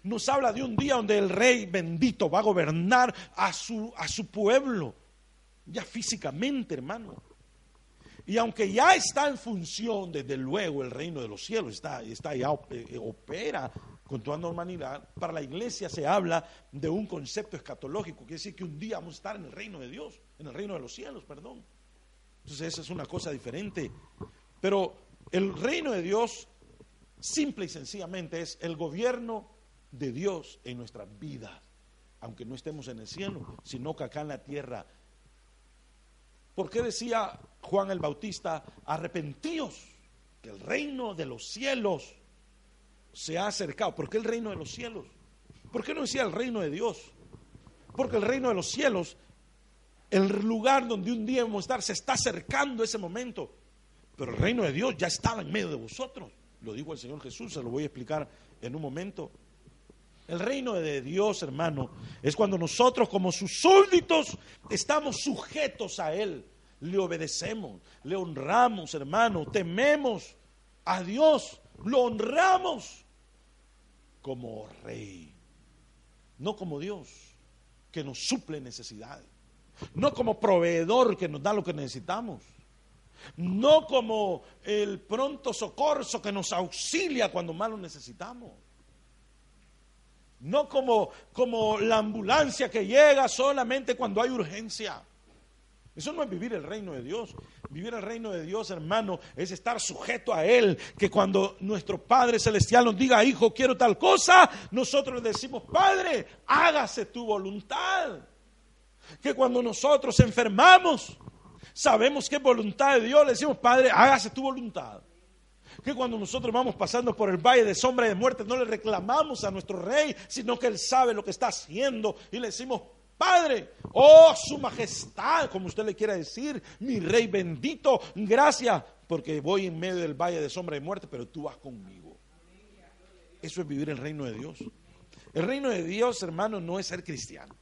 B: Nos habla de un día donde el rey bendito va a gobernar a su, a su pueblo, ya físicamente, hermano. Y aunque ya está en función, desde luego, el reino de los cielos, está, está ya eh, opera con toda normalidad, para la iglesia se habla de un concepto escatológico, quiere decir que un día vamos a estar en el reino de Dios, en el reino de los cielos, perdón. Entonces esa es una cosa diferente. Pero el reino de Dios, simple y sencillamente, es el gobierno de Dios en nuestras vidas, aunque no estemos en el cielo, sino que acá en la tierra ¿Por qué decía Juan el Bautista, arrepentíos, que el reino de los cielos se ha acercado? ¿Por qué el reino de los cielos? ¿Por qué no decía el reino de Dios? Porque el reino de los cielos, el lugar donde un día vamos a estar, se está acercando ese momento. Pero el reino de Dios ya estaba en medio de vosotros. Lo dijo el Señor Jesús, se lo voy a explicar en un momento. El reino de Dios, hermano, es cuando nosotros como sus súbditos estamos sujetos a Él, le obedecemos, le honramos, hermano, tememos a Dios, lo honramos como rey, no como Dios que nos suple necesidades, no como proveedor que nos da lo que necesitamos, no como el pronto socorro que nos auxilia cuando más lo necesitamos no como, como la ambulancia que llega solamente cuando hay urgencia. Eso no es vivir el reino de Dios. Vivir el reino de Dios, hermano, es estar sujeto a Él. Que cuando nuestro Padre Celestial nos diga, hijo, quiero tal cosa, nosotros le decimos, Padre, hágase tu voluntad. Que cuando nosotros enfermamos, sabemos que es voluntad de Dios, le decimos, Padre, hágase tu voluntad que cuando nosotros vamos pasando por el valle de sombra y de muerte, no le reclamamos a nuestro rey, sino que él sabe lo que está haciendo y le decimos, Padre, oh su majestad, como usted le quiera decir, mi rey bendito, gracias, porque voy en medio del valle de sombra y de muerte, pero tú vas conmigo. Eso es vivir el reino de Dios. El reino de Dios, hermano, no es ser cristiano.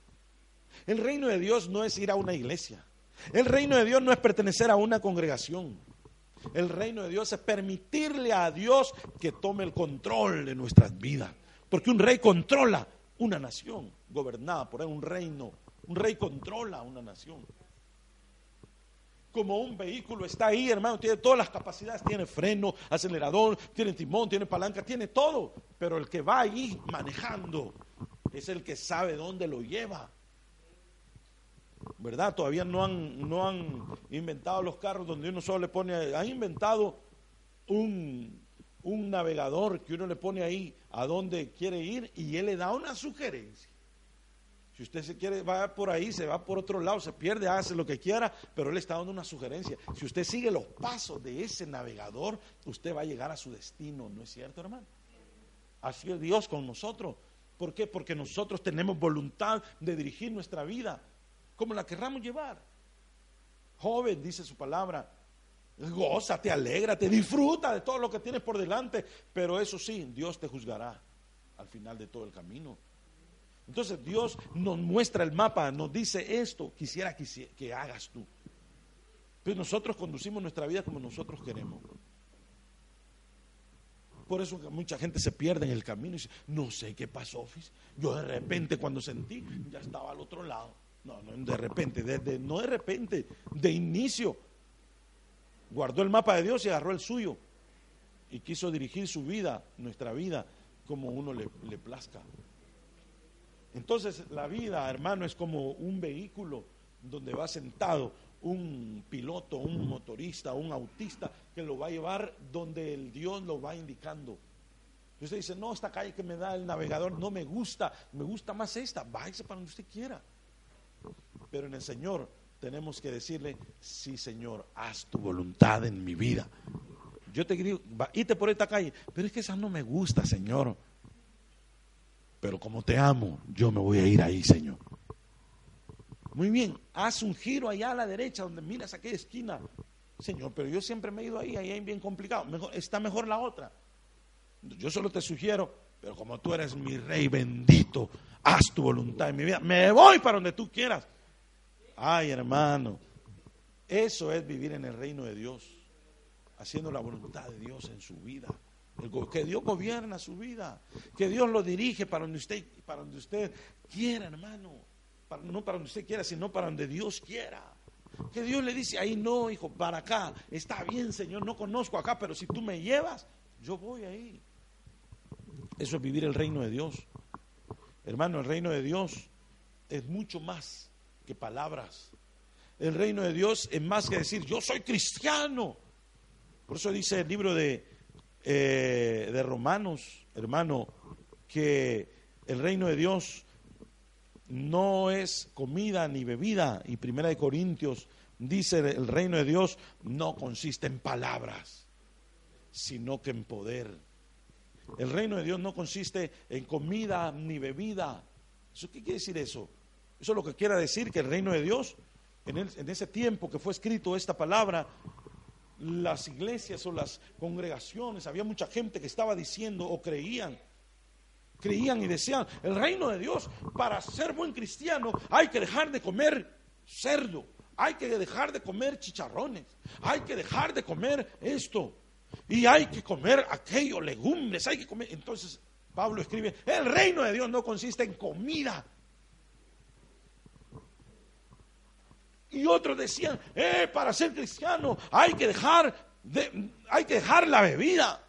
B: El reino de Dios no es ir a una iglesia. El reino de Dios no es pertenecer a una congregación. El reino de Dios es permitirle a Dios que tome el control de nuestras vidas. Porque un rey controla una nación gobernada por un reino. Un rey controla una nación. Como un vehículo está ahí, hermano, tiene todas las capacidades, tiene freno, acelerador, tiene timón, tiene palanca, tiene todo. Pero el que va ahí manejando es el que sabe dónde lo lleva. ¿Verdad? Todavía no han, no han inventado los carros donde uno solo le pone, han inventado un, un navegador que uno le pone ahí a dónde quiere ir y él le da una sugerencia. Si usted se quiere, va por ahí, se va por otro lado, se pierde, hace lo que quiera, pero él está dando una sugerencia. Si usted sigue los pasos de ese navegador, usted va a llegar a su destino, ¿no es cierto, hermano? Así es Dios con nosotros. ¿Por qué? Porque nosotros tenemos voluntad de dirigir nuestra vida como la querramos llevar. Joven, dice su palabra, gózate, alégrate, disfruta de todo lo que tienes por delante, pero eso sí, Dios te juzgará al final de todo el camino. Entonces Dios nos muestra el mapa, nos dice esto, quisiera que, hagas tú. Pero nosotros conducimos nuestra vida como nosotros queremos. Por eso mucha gente se pierde en el camino y dice, no sé qué pasó, Yo de repente cuando sentí, ya estaba al otro lado. No, no, de repente, no de repente, de inicio. Guardó el mapa de Dios y agarró el suyo. Y quiso dirigir su vida, nuestra vida, como uno le, le plazca. Entonces la vida, hermano, es como un vehículo donde va sentado un piloto, un motorista, un autista que lo va a llevar donde el Dios lo va indicando. Usted dice, no, esta calle que me da el navegador no me gusta, me gusta más esta, váyase para donde usted quiera. Pero en el Señor tenemos que decirle, sí Señor, haz tu voluntad en mi vida. Yo te digo, ite por esta calle, pero es que esa no me gusta, Señor. Pero como te amo, yo me voy a ir ahí, Señor. Muy bien, haz un giro allá a la derecha donde miras aquella esquina. Señor, pero yo siempre me he ido ahí, ahí es bien complicado. está mejor la otra. Yo solo te sugiero, pero como tú eres mi rey bendito, haz tu voluntad en mi vida. Me voy para donde tú quieras. Ay, hermano, eso es vivir en el reino de Dios, haciendo la voluntad de Dios en su vida que Dios gobierna su vida, que Dios lo dirige para donde usted, para donde usted quiera, hermano, no para donde usted quiera, sino para donde Dios quiera. Que Dios le dice, ahí no, hijo, para acá, está bien, Señor, no conozco acá, pero si tú me llevas, yo voy ahí. Eso es vivir el reino de Dios. Hermano, el reino de Dios es mucho más que palabras. El reino de Dios es más que decir, yo soy cristiano. Por eso dice el libro de eh, de Romanos, hermano, que el reino de Dios no es comida ni bebida. Y Primera de Corintios dice el reino de Dios no consiste en palabras, sino que en poder. El reino de Dios no consiste en comida ni bebida. ¿Eso qué quiere decir eso? Eso es lo que quiere decir que el reino de Dios, en, ese tiempo que fue escrito esta palabra, las iglesias o las congregaciones, había mucha gente que estaba diciendo o creían, creían y decían, el reino de Dios, para ser buen cristiano hay que dejar de comer cerdo, hay que dejar de comer chicharrones, hay que dejar de comer esto y hay que comer aquello, legumbres, hay que comer. Entonces Pablo escribe, el reino de Dios no consiste en comida, Y otros decían, eh, para ser cristiano hay que dejar, de, hay que dejar la bebida.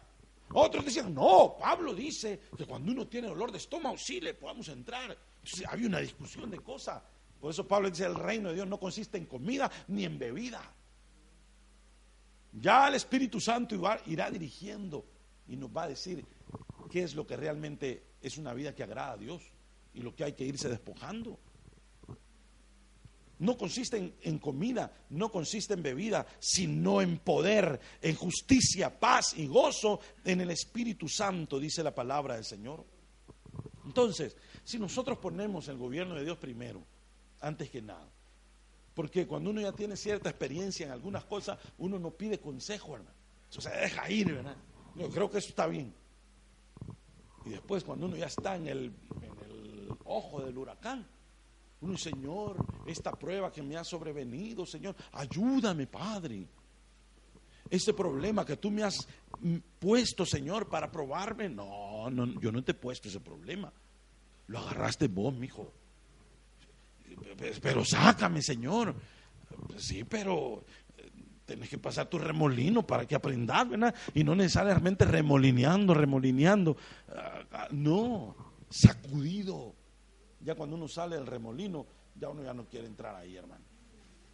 B: Otros decían, no, Pablo dice que cuando uno tiene dolor de estómago sí le podamos entrar. Entonces había una discusión de cosas. Por eso Pablo dice, el reino de Dios no consiste en comida ni en bebida. Ya el Espíritu Santo irá dirigiendo y nos va a decir qué es lo que realmente es una vida que agrada a Dios y lo que hay que irse despojando no consiste en, comida, no consiste en bebida, sino en poder, en justicia, paz y gozo en el Espíritu Santo, dice la palabra del Señor. Entonces, si nosotros ponemos el gobierno de Dios primero, antes que nada, porque cuando uno ya tiene cierta experiencia en algunas cosas, uno no pide consejo, hermano. O sea, deja ir, ¿verdad? Yo creo que eso está bien. Y después, cuando uno ya está en el ojo del huracán, uno, Señor, esta prueba que me ha sobrevenido, Señor, ayúdame, Padre. Este problema que tú me has puesto, Señor, para probarme. No, no, yo no te he puesto ese problema. Lo agarraste vos, mijo. Pero sácame, Señor. Sí, pero eh, tenés que pasar tu remolino para que aprendas, ¿verdad? Y no necesariamente remolineando, remolineando. Ah, ah, no, sacudido ya cuando uno sale del remolino, ya uno ya no quiere entrar ahí, hermano.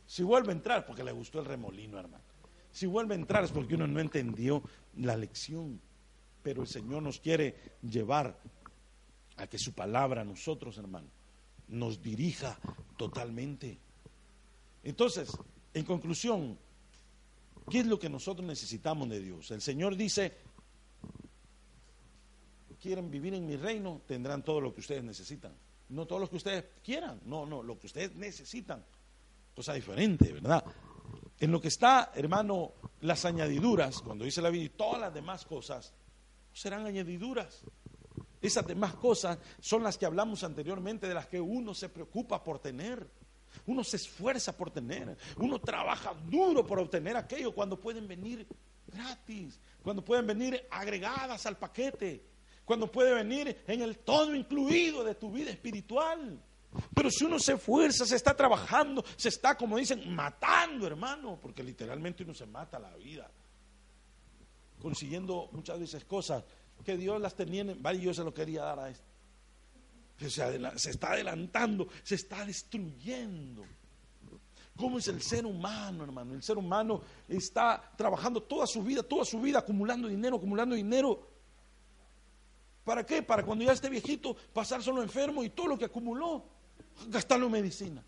B: Si vuelve a entrar, porque le gustó el remolino, hermano. Si vuelve a entrar es porque uno no entendió la lección. pero el Señor nos quiere llevar a que su palabra a nosotros, hermano, nos dirija totalmente. Entonces, en conclusión, ¿qué es lo que nosotros necesitamos de Dios? El Señor dice, quieren vivir en mi reino, tendrán todo lo que ustedes necesitan. No todo lo que ustedes quieran, no, no, lo que ustedes necesitan. Cosa diferente, ¿verdad? En lo que está, hermano, las añadiduras, cuando dice la Biblia, y todas las demás cosas, serán añadiduras. Esas demás cosas son las que hablamos anteriormente, de las que uno se preocupa por tener. Uno se esfuerza por tener. Uno trabaja duro por obtener aquello cuando pueden venir gratis, cuando pueden venir agregadas al paquete, cuando puede venir en el todo incluido de tu vida espiritual. Pero si uno se esfuerza, se está trabajando, se está, como dicen, matando, hermano, porque literalmente uno se mata la vida, consiguiendo muchas veces cosas que Dios las tenía, vale, yo se lo quería dar a esto. Se, está adelantando, se está destruyendo. ¿Cómo es el ser humano, hermano? El ser humano está trabajando toda su vida, toda su vida, acumulando dinero, acumulando dinero. ¿Para qué? Para cuando ya esté viejito, pasar solo enfermo y todo lo que acumuló, gastarlo en medicina,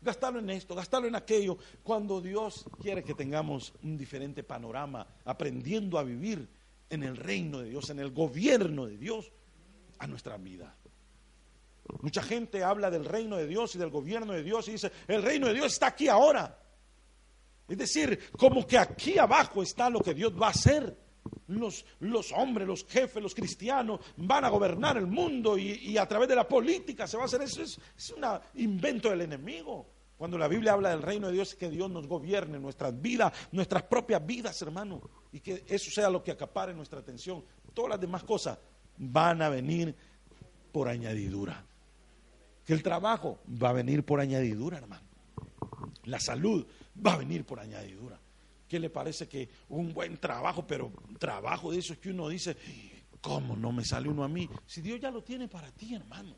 B: gastarlo en esto, gastarlo en aquello. Cuando Dios quiere que tengamos un diferente panorama, aprendiendo a vivir en el reino de Dios, en el gobierno de Dios a nuestra vida. Mucha gente habla del reino de Dios y del gobierno de Dios y dice, el reino de Dios está aquí ahora. Es decir, como que aquí abajo está lo que Dios va a hacer. Los, hombres, los jefes, los cristianos van a gobernar el mundo y, a través de la política se va a hacer eso. Es, es un invento del enemigo. Cuando la Biblia habla del reino de Dios, es que Dios nos gobierne nuestras vidas, nuestras propias vidas, hermano y que eso sea lo que acapare nuestra atención. Todas las demás cosas van a venir por añadidura. Que el trabajo va a venir por añadidura, hermano. La salud va a venir por añadidura. ¿Qué le parece que un buen trabajo, pero trabajo de eso es que uno dice, ¿cómo no me sale uno a mí? Si Dios ya lo tiene para ti, hermano.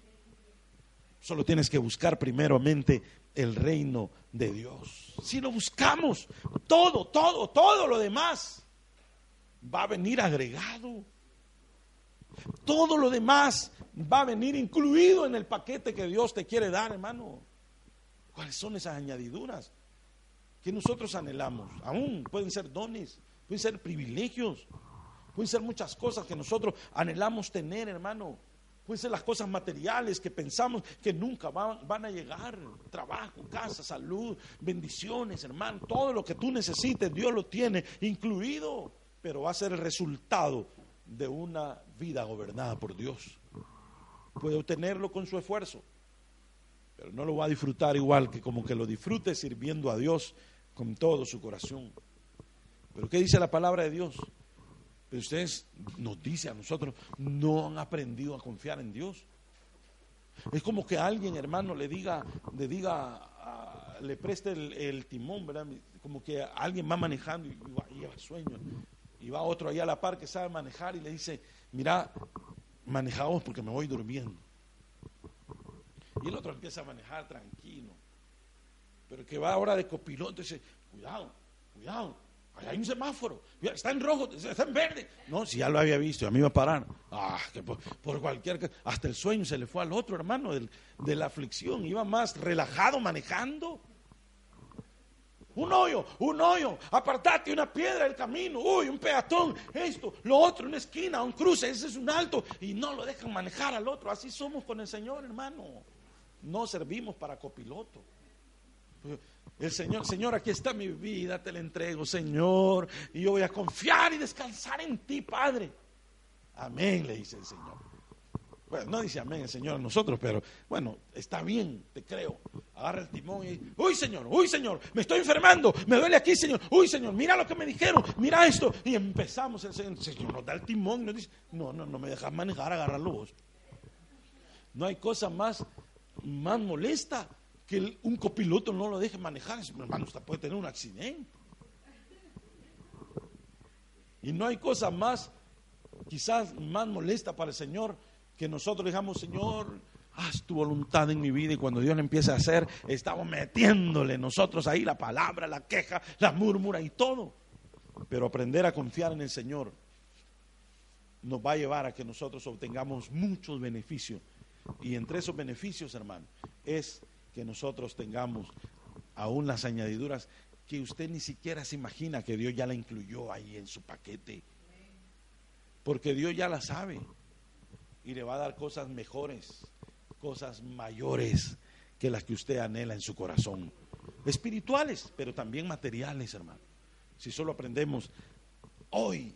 B: Solo tienes que buscar primeramente el reino de Dios. Si lo buscamos, todo, todo, todo lo demás va a venir agregado. Todo lo demás va a venir incluido en el paquete que Dios te quiere dar, hermano. ¿Cuáles son esas añadiduras que nosotros anhelamos? Aún pueden ser dones, pueden ser privilegios, pueden ser muchas cosas que nosotros anhelamos tener, hermano. Pueden ser las cosas materiales que pensamos que nunca van, van, a llegar. Trabajo, casa, salud, bendiciones, hermano. Todo lo que tú necesites, Dios lo tiene incluido pero va a ser el resultado de una vida gobernada por Dios. Puede obtenerlo con su esfuerzo, pero no lo va a disfrutar igual que como que lo disfrute sirviendo a Dios con todo su corazón. Pero ¿qué dice la palabra de Dios? Pero ustedes nos dice a nosotros, no han aprendido a confiar en Dios. Es como que alguien, hermano, le diga, le diga, le preste el, timón, ¿verdad? Como que alguien va manejando y, y lleva sueño y va otro ahí a la par que sabe manejar y le dice, mira, manejamos porque me voy durmiendo. Y el otro empieza a manejar tranquilo. Pero que va ahora de copiloto y dice, cuidado, cuidado, hay un semáforo, está en rojo, está en verde. No, si ya lo había visto, a mí va a parar. Ah, que por, cualquier hasta el sueño se le fue al otro hermano de la aflicción, iba más relajado manejando. Un hoyo, un hoyo, apartate una piedra del camino, uy, un peatón, esto, lo otro, una esquina, un cruce, ese es un alto, y no lo dejan manejar al otro. Así somos con el Señor, hermano. No servimos para copiloto. El Señor, Señor, aquí está mi vida, te la entrego, Señor, y yo voy a confiar y descansar en ti, Padre. Amén, le dice el Señor no dice amén el Señor a nosotros, pero bueno, está bien, te creo. Agarra el timón y, uy Señor, uy Señor, me estoy enfermando, me duele aquí Señor, uy Señor, mira lo que me dijeron, mira esto. Y empezamos, el Señor, nos da el timón nos dice, no, no, no me dejas manejar, agarrarlo vos. No hay cosa más, más molesta que un copiloto no lo deje manejar. Hermano, usted puede tener un accidente. Y no hay cosa más, quizás más molesta para el Señor que nosotros digamos, Señor, haz tu voluntad en mi vida y cuando Dios le empiece a hacer, estamos metiéndole nosotros ahí la palabra, la queja, la murmura y todo. Pero aprender a confiar en el Señor nos va a llevar a que nosotros obtengamos muchos beneficios. Y entre esos beneficios, hermano, es que nosotros tengamos aún las añadiduras que usted ni siquiera se imagina que Dios ya la incluyó ahí en su paquete. Porque Dios ya la sabe y le va a dar cosas mejores, cosas mayores que las que usted anhela en su corazón. Espirituales, pero también materiales, hermano. Si solo aprendemos hoy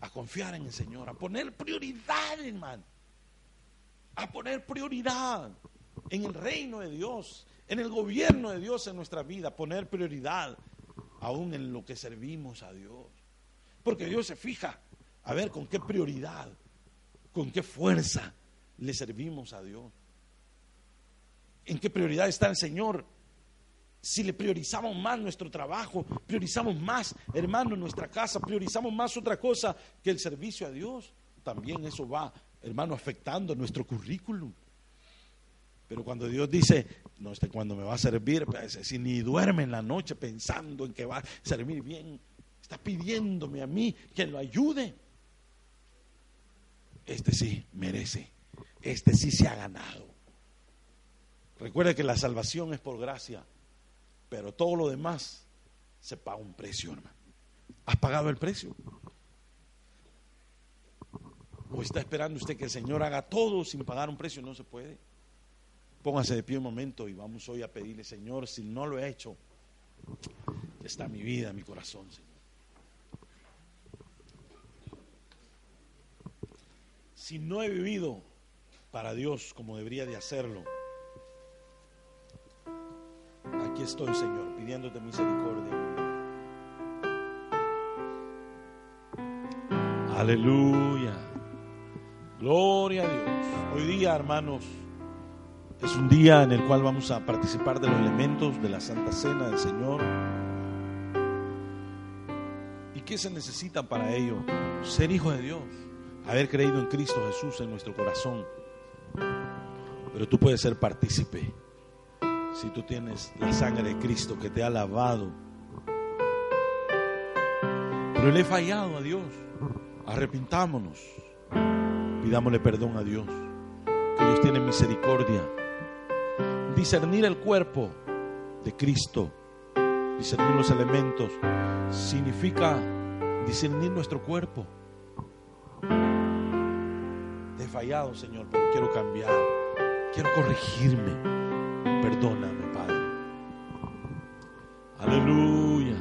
B: a confiar en el Señor, a poner prioridad, hermano. A poner prioridad en el reino de Dios, en el gobierno de Dios en nuestra vida, poner prioridad aún en lo que servimos a Dios. Porque Dios se fija a ver con qué prioridad, con qué fuerza le servimos a Dios. ¿En qué prioridad está el Señor? Si le priorizamos más nuestro trabajo, priorizamos más, hermano, nuestra casa, priorizamos más otra cosa que el servicio a Dios, también eso va, hermano, afectando nuestro currículum. Pero cuando Dios dice, no, este cuando me va a servir, pues, si ni duerme en la noche pensando en que va a servir bien, está pidiéndome a mí que lo ayude. Este sí merece, este sí se ha ganado. Recuerde que la salvación es por gracia, pero todo lo demás se paga un precio, hermano. ¿Has pagado el precio? ¿O está esperando usted que el Señor haga todo sin pagar un precio? No se puede. Póngase de pie un momento y vamos hoy a pedirle, Señor, si no lo he hecho, está mi vida, mi corazón, Señor. Si no he vivido para Dios como debería de hacerlo, aquí estoy, Señor, pidiéndote misericordia. Aleluya. Gloria a Dios. Hoy día, hermanos, es un día en el cual vamos a participar de los elementos de la Santa Cena del Señor. ¿Y qué se necesita para ello? Ser hijo de Dios, haber creído en Cristo Jesús en nuestro corazón. Pero tú puedes ser partícipe si tú tienes la sangre de Cristo que te ha lavado. Pero le he fallado a Dios. Arrepintámonos. Pidámosle perdón a Dios. Que Dios tiene misericordia discernir el cuerpo de Cristo, discernir los elementos, significa discernir nuestro cuerpo. He fallado, Señor, pero quiero cambiar, quiero corregirme. Perdóname, Padre. Aleluya,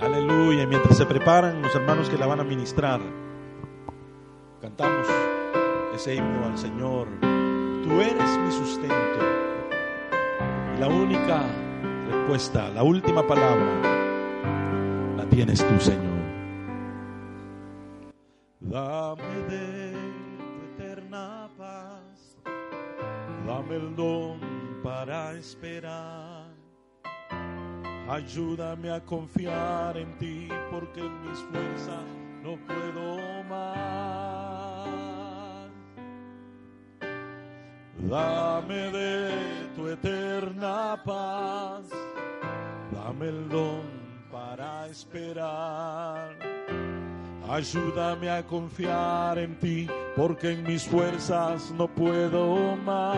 B: aleluya. Mientras se preparan los hermanos que la van a ministrar, cantamos ese himno al Señor. Tú eres mi sustento la única respuesta, la última palabra, la tienes tú, Señor. Dame de tu eterna paz, dame el don para esperar. Ayúdame a confiar en ti porque en mis fuerzas no puedo más. Dame de tu eterna paz. Dame el don para esperar. Ayúdame a confiar en ti, porque en mis fuerzas no puedo más.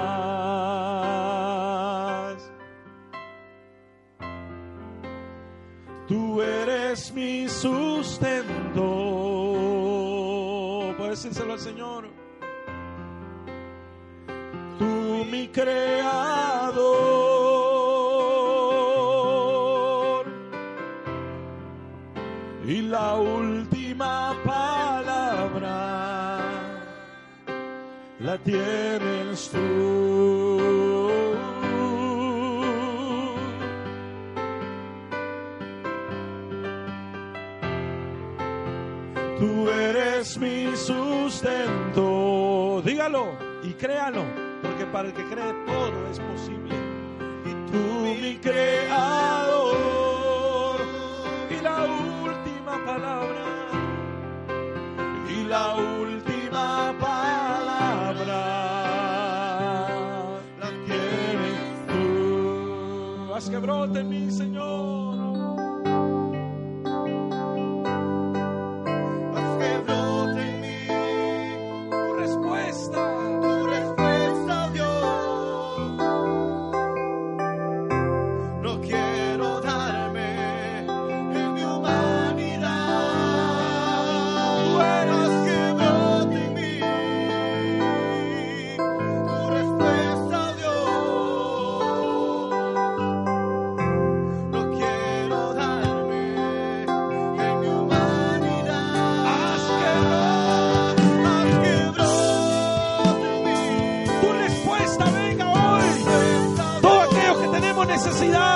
B: Tú eres mi sustento. Puedes decírselo al Señor mi creador. Y la última palabra la tienes tú. Tú eres mi sustento. Dígalo y créalo para el que cree todo es posible. Y tú, mi creador, y la última palabra, y la última palabra, la tienes tú. Haz que brote mi Señor. necesidad.